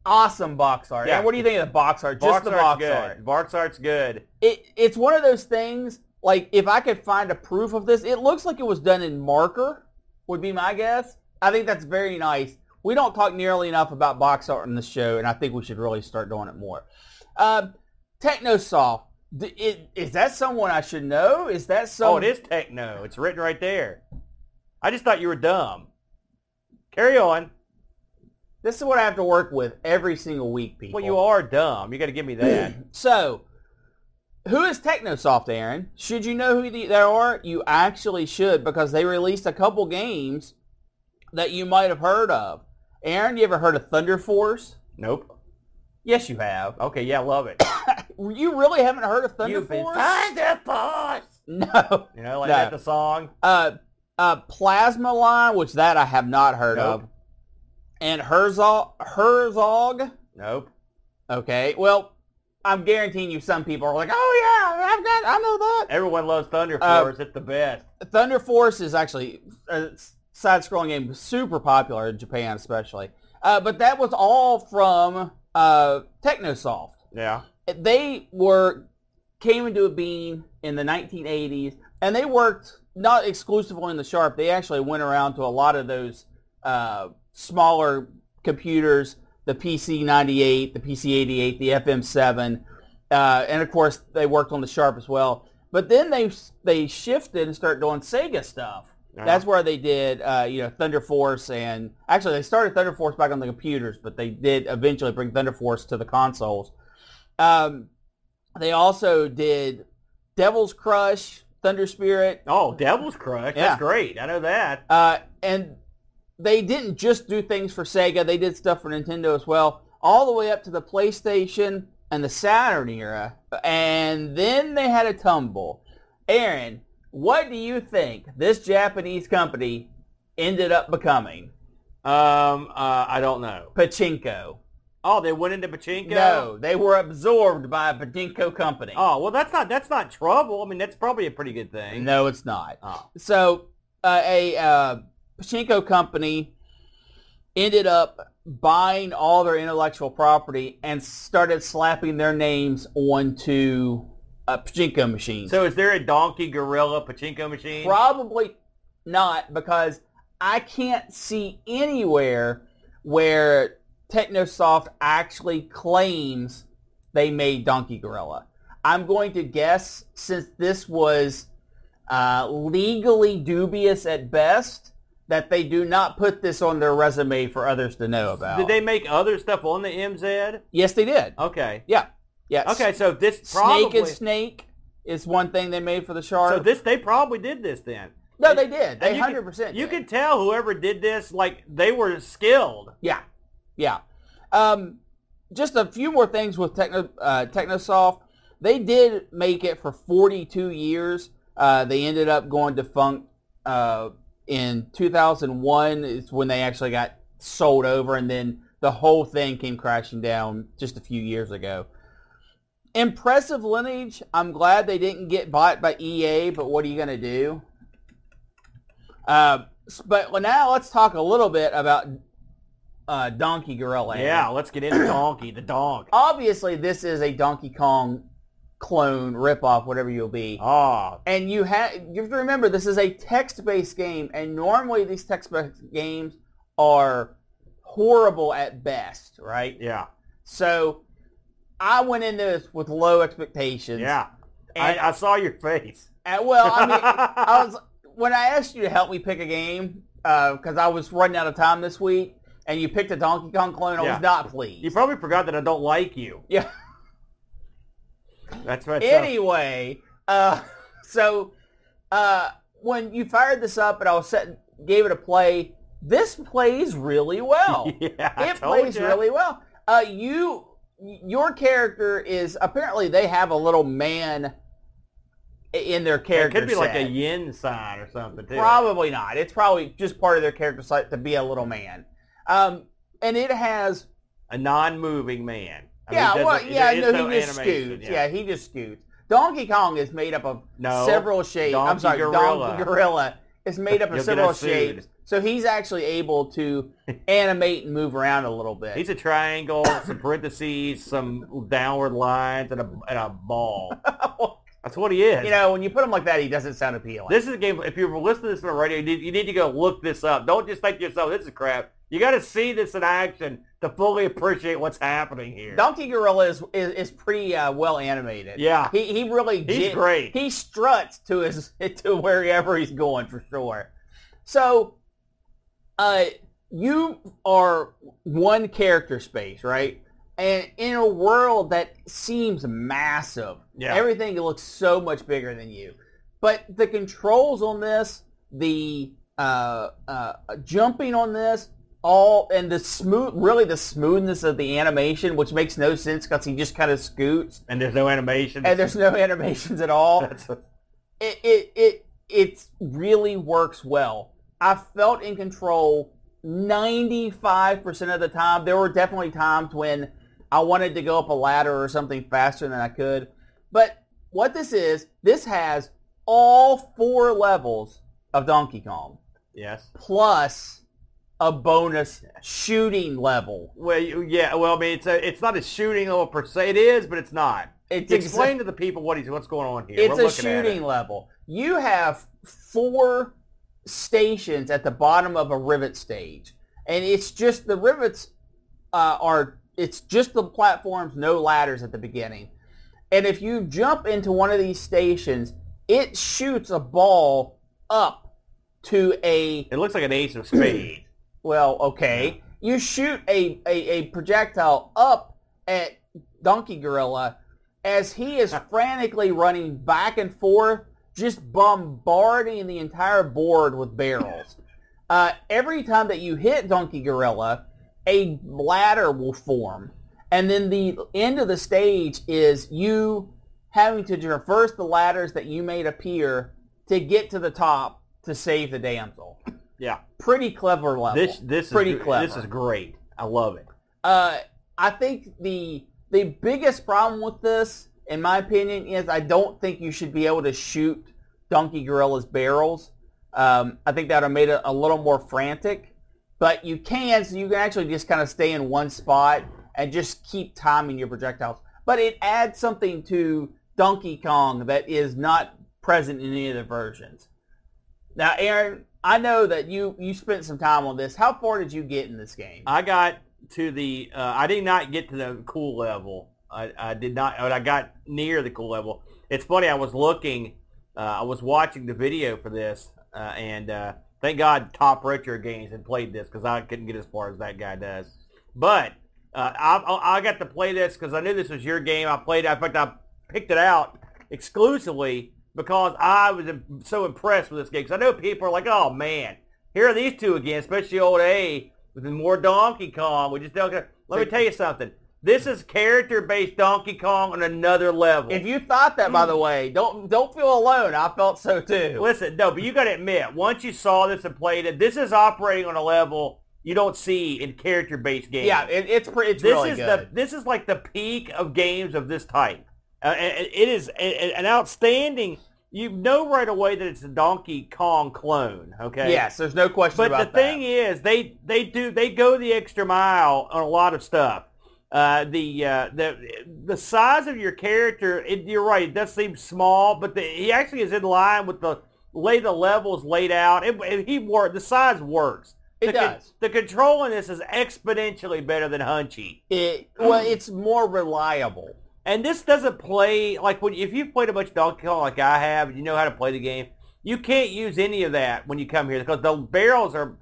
awesome box art. Yeah. And what do you think of the box art? Just box the box good. art. Box art's good. It, it's one of those things. Like if I could find a proof of this, it looks like it was done in marker. Would be my guess. I think that's very nice. We don't talk nearly enough about box art in the show, and I think we should really start doing it more. Um, Technosoft. It- Is that someone I should know? Is that some? Oh, it is techno. It's written right there. I just thought you were dumb. Carry on. This is what I have to work with every single week, people. Well, you are dumb. You got to give me that. So, who is Technosoft, Aaron? Should you know who the, they are? You actually should because they released a couple games that you might have heard of. Aaron, you ever heard of Thunder Force? nope. Yes, you have. Okay, yeah, love it. You really haven't heard of Thunder You've been Force? Thunder Force. No. You know, like No. that the song. Uh, uh, Plasma Line, which that I have not heard Nope. of. And Herzog, Herzog. Nope. Okay, well, I'm guaranteeing you some people are like, oh yeah, I've got, I know that. Everyone loves Thunder Uh, Force. it's the best. Thunder Force is actually a side-scrolling game, super popular in Japan especially. Uh, but that was all from uh, Technosoft. Yeah. They were came into being in the 1980s, and they worked not exclusively in the Sharp. They actually went around to a lot of those uh, smaller computers, the PC98, the PC88, the FM7, uh, and of course they worked on the Sharp as well. But then they they shifted and started doing Sega stuff. Yeah. That's where they did, uh, you know, Thunder Force, and actually they started Thunder Force back on the computers, but they did eventually bring Thunder Force to the consoles. Um, they also did Devil's Crush, Thunder Spirit, Oh, Devil's Crush. Yeah. That's great. I know that. uh, and they didn't just do things for Sega; they did stuff for Nintendo as well, all the way up to the PlayStation and the Saturn era, and then they had a tumble. Aaron, what do you think this Japanese company ended up becoming? Um, uh, I don't know. Pachinko. Oh, they went into pachinko. No, they were absorbed by a pachinko company. Oh well, that's not that's not trouble. I mean, that's probably a pretty good thing. No, it's not. Oh. So uh, a uh, pachinko company ended up buying all their intellectual property and started slapping their names onto uh, pachinko machines. So is there a donkey gorilla pachinko machine? Probably not because I can't see anywhere where Technosoft actually claims they made Donkey Gorilla. I'm going to guess since this was uh, legally dubious at best that they do not put this on their resume for others to know about. Did they make other stuff on the MZ? Yes, they did. Okay. Yeah. Yes. Okay, so this probably Snake and Snake is one thing they made for the Sharp. so this they probably did this then. no, they did. They hundred percent. You can tell whoever did this, like they were skilled. Yeah, yeah. Um, just a few more things with Techno uh, Technosoft. They did make it for 42 years. Uh, they ended up going defunct uh, in 2001. Is when they actually got sold over, and then the whole thing came crashing down just a few years ago. Impressive lineage. I'm glad they didn't get bought by EA, but what are you going to do? Uh, but now let's talk a little bit about uh, Donkey Gorilla. Yeah, let's get into Donkey, the dog. Obviously, this is a Donkey Kong clone, ripoff, whatever you'll be. Oh, And you have you have to remember this is a text-based game, and normally these text-based games are horrible at best, right? yeah, So I went into this with low expectations. yeah. And, I, I saw your face. and- well, I mean, I was when I asked you to help me pick a game uh, because I was running out of time this week, and you picked a Donkey Kong clone. I Yeah. was not pleased. You probably forgot that I don't like you. yeah. That's right. anyway, uh, so uh, when you fired this up and I was setting, gave it a play, this plays really well. yeah, it plays ya. really well. Uh, you, your character is apparently they have a little man in their character. It could be like a yin sign or something too. Probably not. It's probably just part of their character set to be a little man. Um, and it has a non-moving man. I mean, yeah, it well, yeah, is no, he just animation, scoots. Yeah. he just scoots. Donkey Kong is made up of No, several shapes. I'm sorry, Gorilla. Donkey Gorilla is made up of several shapes. So he's actually able to animate and move around a little bit. He's a triangle, some parentheses, some downward lines, and a, and a ball. That's what he is. you know, when you put him like that, he doesn't sound appealing. this is a game. If you're listening to this on the radio, you need, you need to go look this up. Don't just think to yourself, "This is crap." You got to see this in action to fully appreciate what's happening here. Donkey Gorilla is is, is pretty uh, well animated. Yeah. he he really He's j- great. He struts to his to wherever he's going for sure. So, uh, you are one character space, right? And in a world that seems massive, Yeah. everything looks so much bigger than you. But the controls on this, the uh, uh, jumping on this, all and the smooth, really the smoothness of the animation, which makes no sense because he just kind of scoots and there's no animation. and there's no animations at all. A- It it it it really works well. I felt in control 95% of the time. There were definitely times when I wanted to go up a ladder or something faster than I could. But what this is, this has all four levels of Donkey Kong yes. plus a bonus shooting level. Well, yeah. Well, I mean, it's a, it's not a shooting level per se. It is, but it's not. It's Explain to the people what he's what's going on here. It's We're a at it. shooting level. You have four stations at the bottom of a rivet stage, and it's just the rivets uh, are it's just the platforms, no ladders at the beginning. And if you jump into one of these stations, it shoots a ball up to a It looks like an ace of spades. Well, okay. You shoot a, a, a projectile up at Donkey Gorilla as he is frantically running back and forth, just bombarding the entire board with barrels. Uh, every time that you hit Donkey Gorilla, a ladder will form. And then the end of the stage is you having to traverse the ladders that you made appear to get to the top to save the damsel. Yeah. Pretty clever level. This this Pretty is clever. this is great. I love it. Uh, I think the the biggest problem with this, in my opinion, is I don't think you should be able to shoot Donkey Gorilla's barrels. Um, I think that would have made it a little more frantic. But you can, so you can actually just kind of stay in one spot and just keep timing your projectiles. But it adds something to Donkey Kong that is not present in any of the versions. Now, Aaron, I know that you you spent some time on this. How far did you get in this game? I got to the. Uh, I did not get to the cool level. I, I did not. But I got near the cool level. It's funny. I was looking. Uh, I was watching the video for this, uh, and uh, thank God Top Retro Games had played this because I couldn't get as far as that guy does. But uh, I, I got to play this because I knew this was your game. I played. In fact, I picked it out exclusively because I was so impressed with this game. Because I know people are like, "Oh man, here are these two again," especially old A with more Donkey Kong. We just don't. get... Let me tell you something. This is character-based Donkey Kong on another level. If you thought that, by the way, don't don't feel alone. I felt so too. Listen, no, but you got to admit, once you saw this and played it, this is operating on a level you don't see in character-based games. Yeah, it, it's pretty. It's this really is good. the this is like the peak of games of this type. Uh, it is an outstanding. You know right away that it's a Donkey Kong clone. Okay. yes, there's no question But about the thing is, they they do they go the extra mile on a lot of stuff. Uh, the uh, the the size of your character, it, you're right, it does seem small, but the, he actually is in line with the lay the levels laid out. It, it- he work the size works. It the, con- does. the control in this is exponentially better than Hunchy. It, well, it's more reliable. And this doesn't play like when if you've played a bunch of Donkey Kong like I have, and you know how to play the game. You can't use any of that when you come here because the barrels are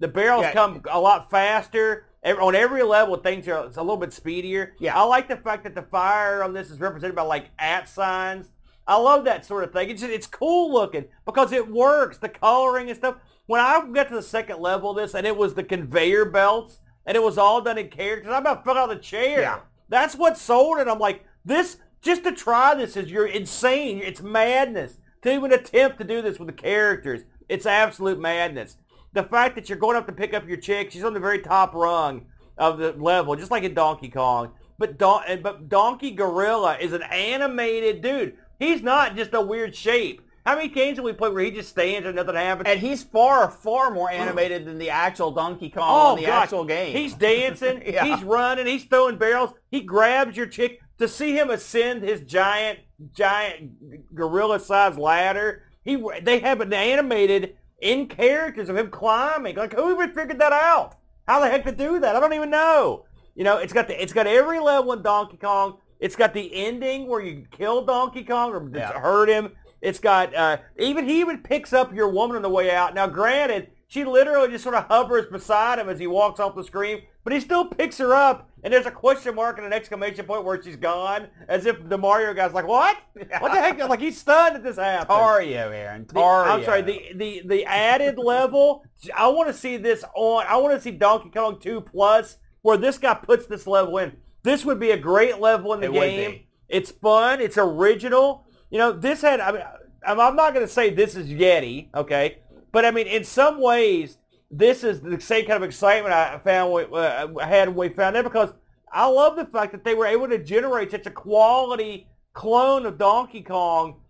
the barrels Yeah. come a lot faster. Every, on every level, things are it's a little bit speedier. Yeah. I like the fact that the fire on this is represented by like at signs. I love that sort of thing. It's just, it's cool looking because it works. The coloring and stuff. When I got to the second level of this, and it was the conveyor belts, and it was all done in characters, I'm about to fell out of the chair. Yeah. That's what sold it. I'm like, this just to try this is you're insane. It's madness to even attempt to do this with the characters. It's absolute madness. The fact that you're going up to pick up your chick, she's on the very top rung of the level, just like in Donkey Kong. But Don- but Donkey Gorilla is an animated dude. He's not just a weird shape. How many games have we played where he just stands and nothing happens? And he's far, far more animated than the actual Donkey Kong Oh, in the gosh. actual game. He's dancing. Yeah. He's running. He's throwing barrels. He grabs your chick to see him ascend his giant, giant gorilla-sized ladder. He they have it animated in characters of him climbing. Like who even figured that out? How the heck to do that? I don't even know. You know, it's got the it's got every level in Donkey Kong. It's got the ending where you kill Donkey Kong or Yeah. hurt him. It's got uh, even he even picks up your woman on the way out. Now, granted, she literally just sort of hovers beside him as he walks off the screen, but he still picks her up. And there's a question mark and an exclamation point where she's gone, as if the Mario guy's like, "What? What the heck?" Like he's stunned that this happened. Tario, Aaron. The- I'm sorry. The the the added level. I want to see this on. I want to see Donkey Kong 2 Plus, where this guy puts this level in. This would be a great level in the It game. It's fun. It's original. You know, this had. I mean, I'm I'm not going to say this is Yeti, okay, but I mean, in some ways, this is the same kind of excitement I found. Uh, I had when we found it because I love the fact that they were able to generate such a quality clone of Donkey Kong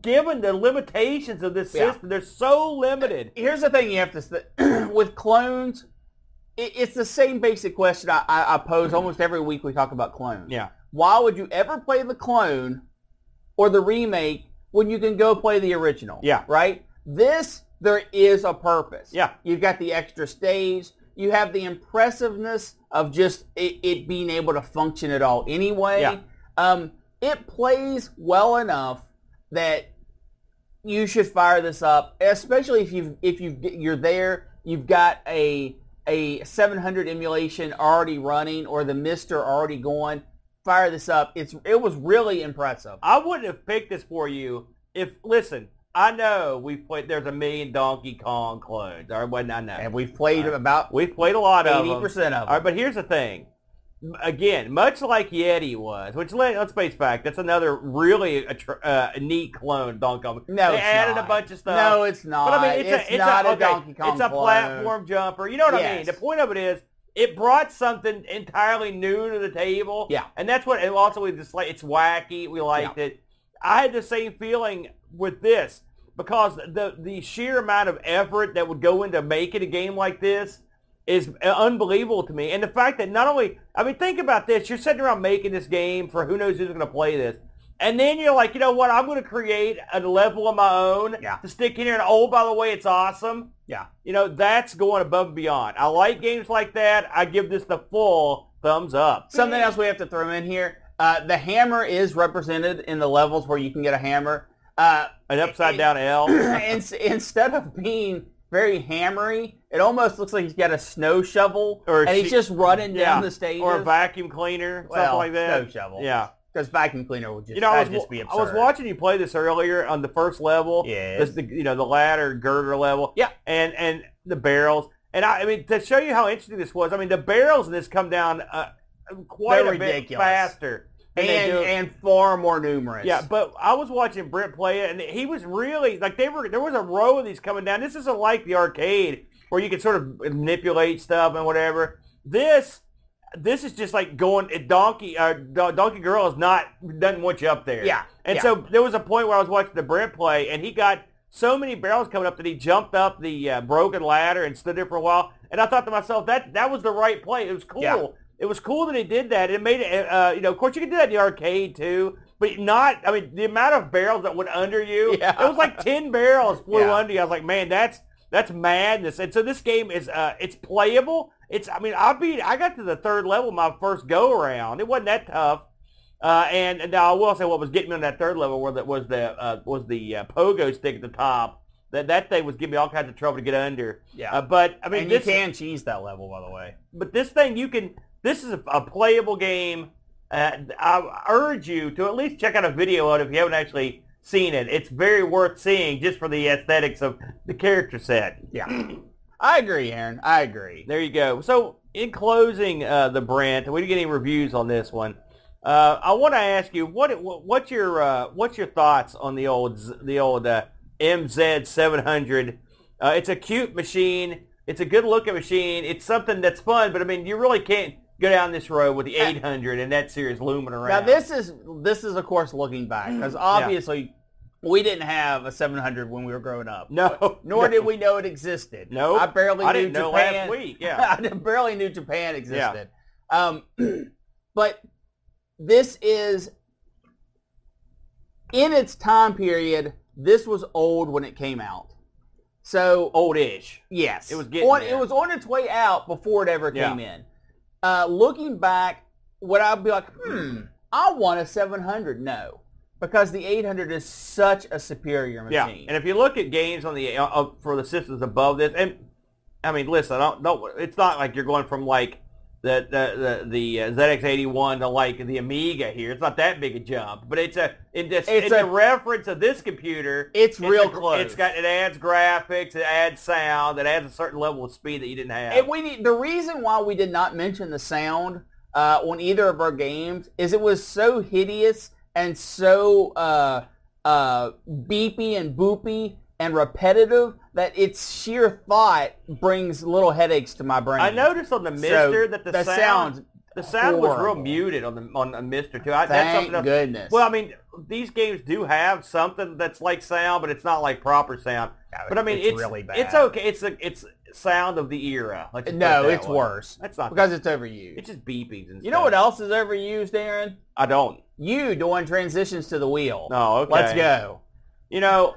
given the limitations of this Yeah. system, they're so limited. Here's the thing you have to say. with clones, it, it's the same basic question I, I, I pose almost every week we talk about clones. Yeah. Why would you ever play the clone or the remake when you can go play the original? Yeah. Right? This, there is a purpose. Yeah. You've got the extra stage. You have the impressiveness of just it, it being able to function at all anyway. Yeah. Um, it plays well enough that you should fire this up, especially if you if you you're there, you've got a a 700 emulation already running or the Mister already going. Fire this up. It's it was really impressive. I wouldn't have picked this for you if, listen, I know we've played, there's a million Donkey Kong clones. All right, well, I know. And we've played right. about We've played a lot of eighty them. percent of All right, but here's the thing. again, much like Yeti was, which let, let's face fact, that's another really uh, neat clone Donkey Kong. No, they it's added not. a bunch of stuff. No, it's not. But I mean, it's, a, it's not a, a, okay, Donkey Kong It's a clone. platform jumper. You know what I mean? The point of it is, it brought something entirely new to the table. Yeah. And that's what, and also we just like, it's wacky. We liked it. I had the same feeling with this because the the sheer amount of effort that would go into making a game like this is unbelievable to me. And the fact that not only, I mean, think about this. You're sitting around making this game for who knows who's going to play this. And then you're like, you know what? I'm going to create a level of my own Yeah. to stick in here. And oh, by the way, it's awesome. Yeah. You know, that's going above and beyond. I like games like that. I give this the full thumbs up. Something else we have to throw in here. Uh, the hammer is represented in the levels where you can get a hammer. Uh, An upside down L. and, instead of being very hammery, it almost looks like he's got a snow shovel, Or and he's just running Yeah. down the stages. or a vacuum cleaner, something like that. snow shovel. Yeah. because vacuum cleaner would just, You know, I was, just be I was watching you play this earlier on the first level. Yeah. This, the, you know, the ladder girder level. Yeah. And and the barrels. And I, I mean, to show you how interesting this was, I mean, the barrels in this come down uh, quite They're a bit faster. And and far more numerous. yeah, but I was watching Brent play it, and he was really like they were. There was a row of these coming down. This isn't like the arcade where you can sort of manipulate stuff and whatever. This, this is just like going. Donkey, uh, Donkey Girl is not doesn't want you up there. Yeah, and yeah. so there was a point where I was watching the Brent play, and he got so many barrels coming up that he jumped up the uh, broken ladder and stood there for a while. And I thought to myself, that that was the right play. It was cool. Yeah. It was cool that he did that. It made it, uh, you know, of course you can do that in the arcade too, but not, I mean, the amount of barrels that went under you, Yeah. it was like 10 barrels flew Yeah. under you. I was like, man, that's, that's madness. And so this game is, uh, it's playable. It's, I mean, I beat, I got to the third level my first go around. It wasn't that tough. Uh, and, and now I will say what was getting me on that third level was the, was the, uh, was the uh, pogo stick at the top. That, that thing was giving me all kinds of trouble to get under. Yeah. Uh, but I mean, and this, you can cheese that level, by the way. but this thing you can this is a, a playable game uh, i urge you to at least check out a video of it if you haven't actually seen it it's very worth seeing just for the aesthetics of the character set Yeah. I agree, Aaron. I agree. there you go so in closing uh, the brand we didn't get any reviews on this one uh, I want to ask you what, what what's your uh, what's your thoughts on the old the old uh, MZ 700? Uh, it's a cute machine. It's a good looking machine. It's something that's fun, but I mean you really can't go down this road with the 800 and that series looming around. Now this is this is of course looking back because obviously we didn't have a 700 when we were growing up. no, Nor no. did we know it existed. Nope. I barely I knew didn't know Japan. last week. Yeah, I barely knew Japan existed. Um, but this is in its time period. This was old when it came out. So oldish. yes, It was getting on, it was on its way out before it ever Yeah. came in. Uh, looking back, would I be like, hmm, I want a 700? No, because the 800 is such a superior Yeah, machine. and if you look at games on the uh, uh, for the systems above this, and I mean, listen, I don't, don't it's not like you're going from like the the the, the uh, ZX81 to like the Amiga here. It's not that big a jump, but it's a in this It's in a- the reference of this computer. It's real a- close. It's got it adds graphics, it adds sound, it adds a certain level of speed that you didn't have. And we need, the reason why we did not mention the sound uh, on either of our games is it was so hideous and so uh, uh, beepy and boopy and repetitive that its sheer thought brings little headaches to my brain. I noticed on the So, Mister that the, the sound sound's the sound was real muted on the on the Mister too. I, that's Thank something else. goodness. Well, I mean, these games do have something that's like sound, but it's not like proper sound. Yeah, But I mean, it's it's really bad. It's okay. It's a it's sound of the era. Let's just put no, it it's way. worse That's not because it's overused. It's just beepings and you know what else is overused, Aaron? I don't. You doing transitions to the wheel. No. Okay. Let's go. You know,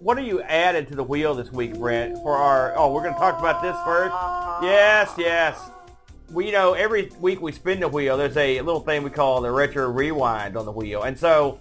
what are you added to the wheel this week, Brent? For our oh, we're going to talk about this first. Yes, yes. We you know every week we spin the wheel. There's a little thing we call the retro rewind on the wheel, and so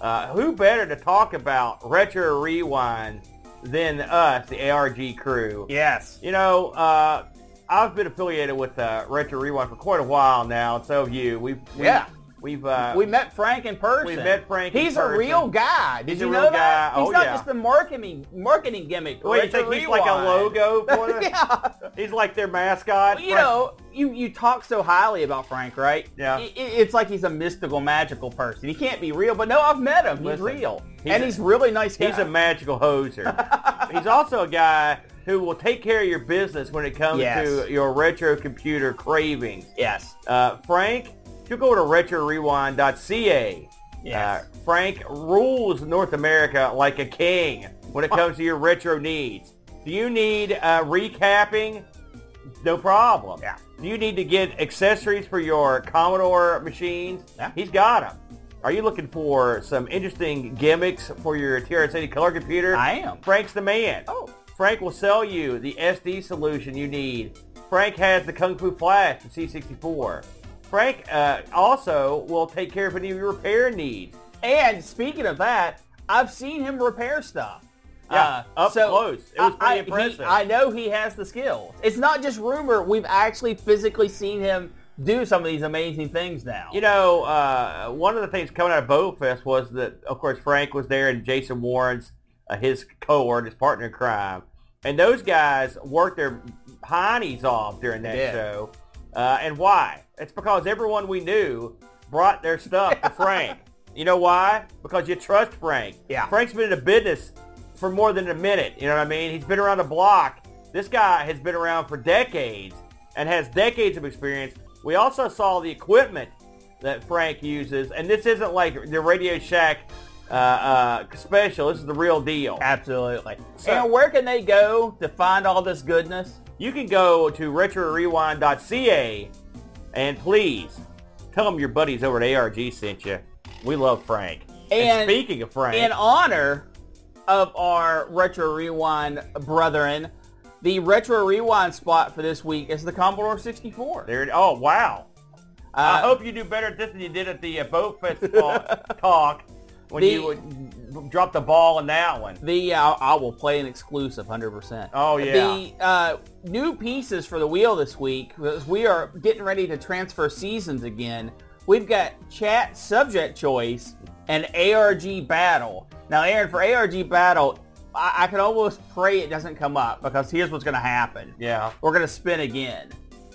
uh, who better to talk about retro rewind than us, the ARG crew? Yes. You know, uh, I've been affiliated with uh, Retro Rewind for quite a while now, and so have you. We've, we've Yeah. We've uh, we met Frank in person. we met Frank in He's a real guy. Did He's you know that? guy. He's Oh, not yeah. just a marketing marketing gimmick. Wait, you think he's like a logo for them? yeah. He's like their mascot. Well, you Frank- know, you you talk so highly about Frank, right? Yeah. I- I- it's like he's a mystical, magical person. He can't be real, but no, I've met him. He's Listen, real, he's and a- he's really nice guy. He's a magical hoser. He's also a guy who will take care of your business when it comes Yes. to your retro computer cravings. yes. Uh, Frank, you go to retrorewind.ca, Yes. uh, Frank rules North America like a king when it comes to your retro needs. Do you need uh, recapping? No problem. Yeah. Do you need to get accessories for your Commodore machines? Yeah. He's got them. Are you looking for some interesting gimmicks for your TRS-80 color computer? I am. Frank's the man. Oh. Frank will sell you the SD solution you need. Frank has the Kung Fu Flash, the C64. Frank uh, also will take care of any of your repair needs. And speaking of that, I've seen him repair stuff. Yeah, Uh, up so close. It was I- pretty I- he- impressive. I know he has the skills. It's not just rumor. We've actually physically seen him do some of these amazing things now. You know, uh, one of the things coming out of BowFest was that, of course, Frank was there and Jason Warren's uh, his cohort, his partner in crime, and those guys worked their heinies off during that show. Uh, and why? It's because everyone we knew brought their stuff to Frank. You know why? Because you trust Frank. Yeah. Frank's been in the business for more than a minute. You know what I mean? He's been around the block. This guy has been around for decades and has decades of experience. We also saw the equipment that Frank uses, and this isn't like the Radio Shack uh, uh, special. This is the real deal. Absolutely. So- and where can they go to find all this goodness? You can go to retrorewind.ca and please tell them your buddies over at ARG sent you. We love Frank. And, And- speaking of Frank, In honor of our Retro Rewind brethren, the Retro Rewind spot for this week is the Commodore 64. there. It, oh wow! I Uh, hope you do better at this than you did at the uh, Boat Fest talk, talk when The- you drop the ball in that one. The uh, I will play an exclusive, hundred percent. Oh yeah. The uh, new pieces for the wheel this week, because we are getting ready to transfer seasons again. We've got chat subject choice and ARG battle. Now, Aaron, for ARG battle, I, I can almost pray it doesn't come up because here's what's going to happen. yeah. We're going to spin again.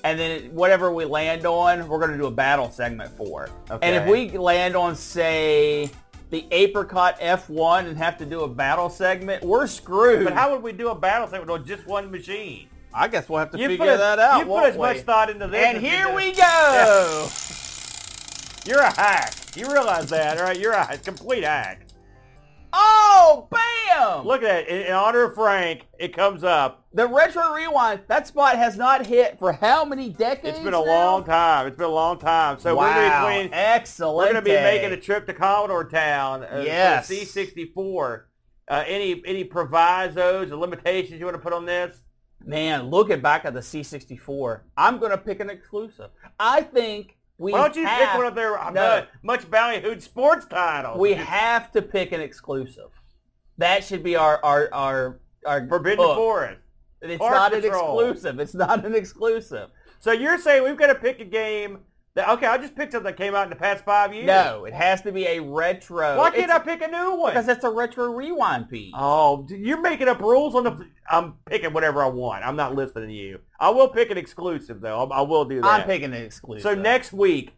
And then whatever we land on, we're going to do a battle segment for. Okay. And if we land on, say, the Apricot F1 and have to do a battle segment, we're screwed. But how would we do a battle segment on just one machine? I guess we'll have to You figure as- that out. You put as much thought into this. And here we go. You're a hack. You realize that, all right? You're a complete hack. Oh, bam! Look at that. In, in honor of Frank, it comes up. the retro rewind. That spot has not hit for how many decades? It's been a now? long time. It's been a long time. So wow. we're going to be Excellent. we're going to be making a trip to Commodore Town. Uh, Yes. C64. Uh, any any provisos or limitations you want to put on this? Man, looking back at the C64, I'm going to pick an exclusive. I think we Why don't you have, pick one of their uh, No. much ballyhooed sports titles? we have to pick an exclusive. That should be our our our, our Forbidden hook. Forest. It's Park not an exclusive. It's not an exclusive. So you're saying we've got to pick a game okay? I just picked something that came out in the past five years. No, it has to be a retro. Why can't It's- I pick a new one? Because that's a retro rewind piece. Oh, you're making up rules on the. I'm picking whatever I want. I'm not listening to you. I will pick an exclusive though. I, I will do that. I'm picking an exclusive. So next week,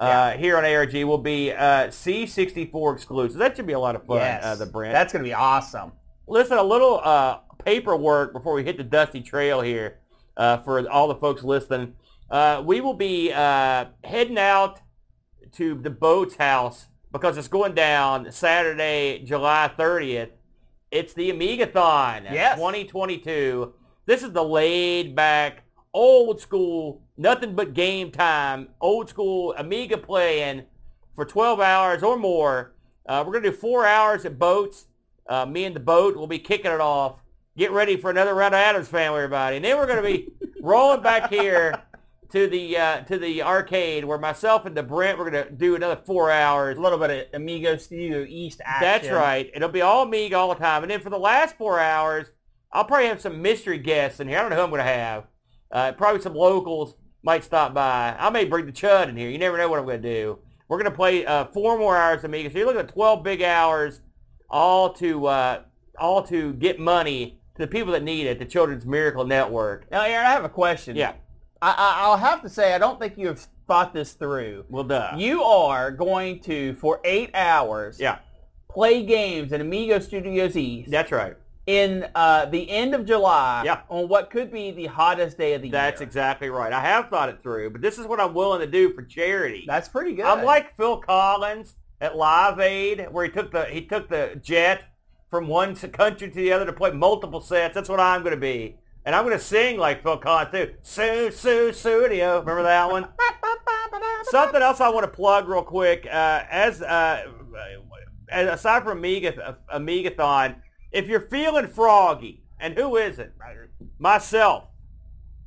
uh, Yeah. here on ARG will be uh, C64 exclusive. That should be a lot of fun. yes, Uh, the Brent. That's going to be awesome. Listen, a little uh, paperwork before we hit the dusty trail here uh, for all the folks listening. Uh, we will be uh, heading out to the boat's house because it's going down Saturday, July 30th. It's the Amigathon Yes. 2022. This is the laid back, old school, nothing but game time, old school Amiga playing for 12 hours or more. Uh, we're going to do four hours at boats. Uh, me and the boat will be kicking it off. Get ready for another round of Addams Family, everybody. And then we're going to be rolling back here to the uh, to the arcade where myself and the Brent we're going to do another four hours. A little bit of Amigo Studio East action. That's right. It'll be all Amiga all the time. And then for the last four hours, I'll probably have some mystery guests in here. I don't know who I'm going to have. Uh, probably some locals might stop by. I may bring the Chud in here. You never know what I'm going to do. We're going to play uh, four more hours of Amiga. So you're looking at 12 big hours, all to uh, all to get money to the people that need it. The Children's Miracle Network. Now, Aaron, I have a question. Yeah. I, I, I'll have to say I don't think you have thought this through. Well, duh. You are going to for eight hours yeah, play games in Amigo Studios East that's right. in uh, the end of July Yeah. on what could be the hottest day of the That's year. That's exactly right. I have thought it through, but this is what I'm willing to do for charity. That's pretty good. I'm like Phil Collins at Live Aid, where he took the he took the jet from one country to the other to play multiple sets. That's what I'm going to be, and I'm going to sing like Phil Collins too. Sussudio. Remember that one? Something else I want to plug real quick. Uh, as uh, as- aside from Amiga Amigathon, if you're feeling froggy, and who isn't? Myself,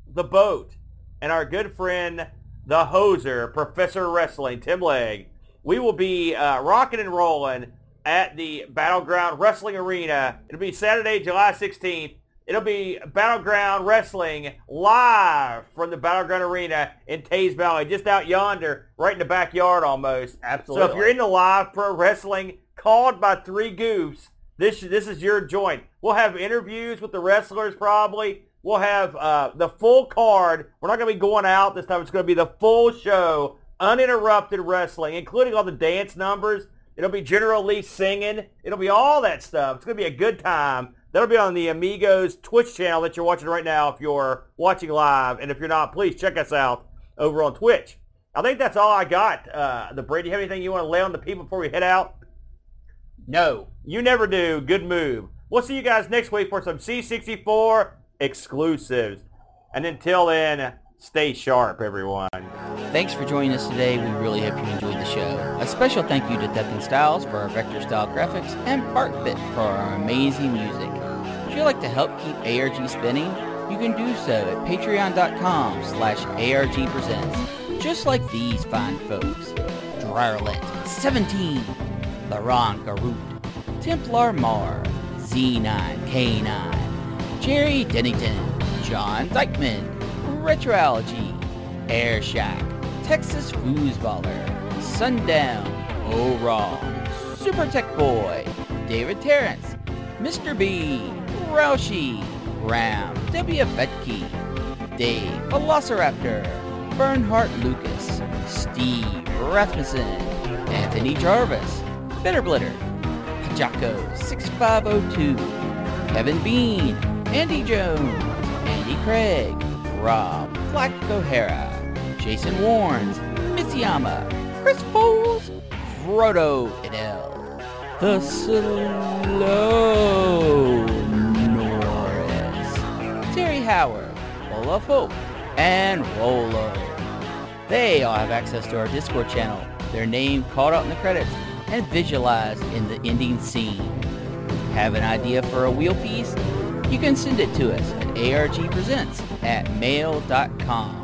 the boat, and our good friend the hoser, Professor Wrestling, Tim Legg. We will be uh, rocking and rolling at the Battleground Wrestling Arena. It'll be Saturday, July 16th. It'll be Battleground Wrestling live from the Battleground Arena in Tays Valley, just out yonder, right in the backyard almost. Absolutely. So if you're into live pro wrestling called by three goofs, this this is your joint. We'll have interviews with the wrestlers probably. We'll have uh, the full card. We're not going to be going out this time. It's going to be the full show, uninterrupted wrestling, including all the dance numbers. It'll be General Lee singing. It'll be all that stuff. It's going to be a good time. That'll be on the Amigos Twitch channel that you're watching right now if you're watching live. And if you're not, please check us out over on Twitch. I think that's all I got. Uh, the Brady, you have anything you want to lay on the people before we head out? no. You never do. Good move. We'll see you guys next week for some C64 exclusives. And until then, stay sharp, everyone. Thanks for joining us today. We really hope you enjoyed the show. A special thank you to Death Styles for our vector style graphics and Parkbit for our amazing music. Would you like to help keep ARG spinning? You can do so at patreon.com slash argpresents. Just like these fine folks. Drarlet, 17, Laurent Garut, Templar Mar, Z9K9, Jerry Dennington, John Dykeman, Retroalgy, Air Shack, Texas Foosballer, Sundown, O Wrong, Super Tech Boy, David Terrence, Mr. B, Roushi, Ram, W. Vetke, Dave, Velociraptor, Bernhardt Lucas, Steve Rasmussen, Anthony Jarvis, Bitterblitter, Pajako 6502, Kevin Bean, Andy Jones, Andy Craig, Rob Black O'Hara, Jason Warnes, Missiyama, Chris Foles, Frodo Idell, The Slow Norris, Terry Howard, Olaf Hope, and Rolo. They all have access to our Discord channel, their name called out in the credits, and visualized in the ending scene. Have an idea for a wheel piece? You can send it to us at argpresents at mail.com.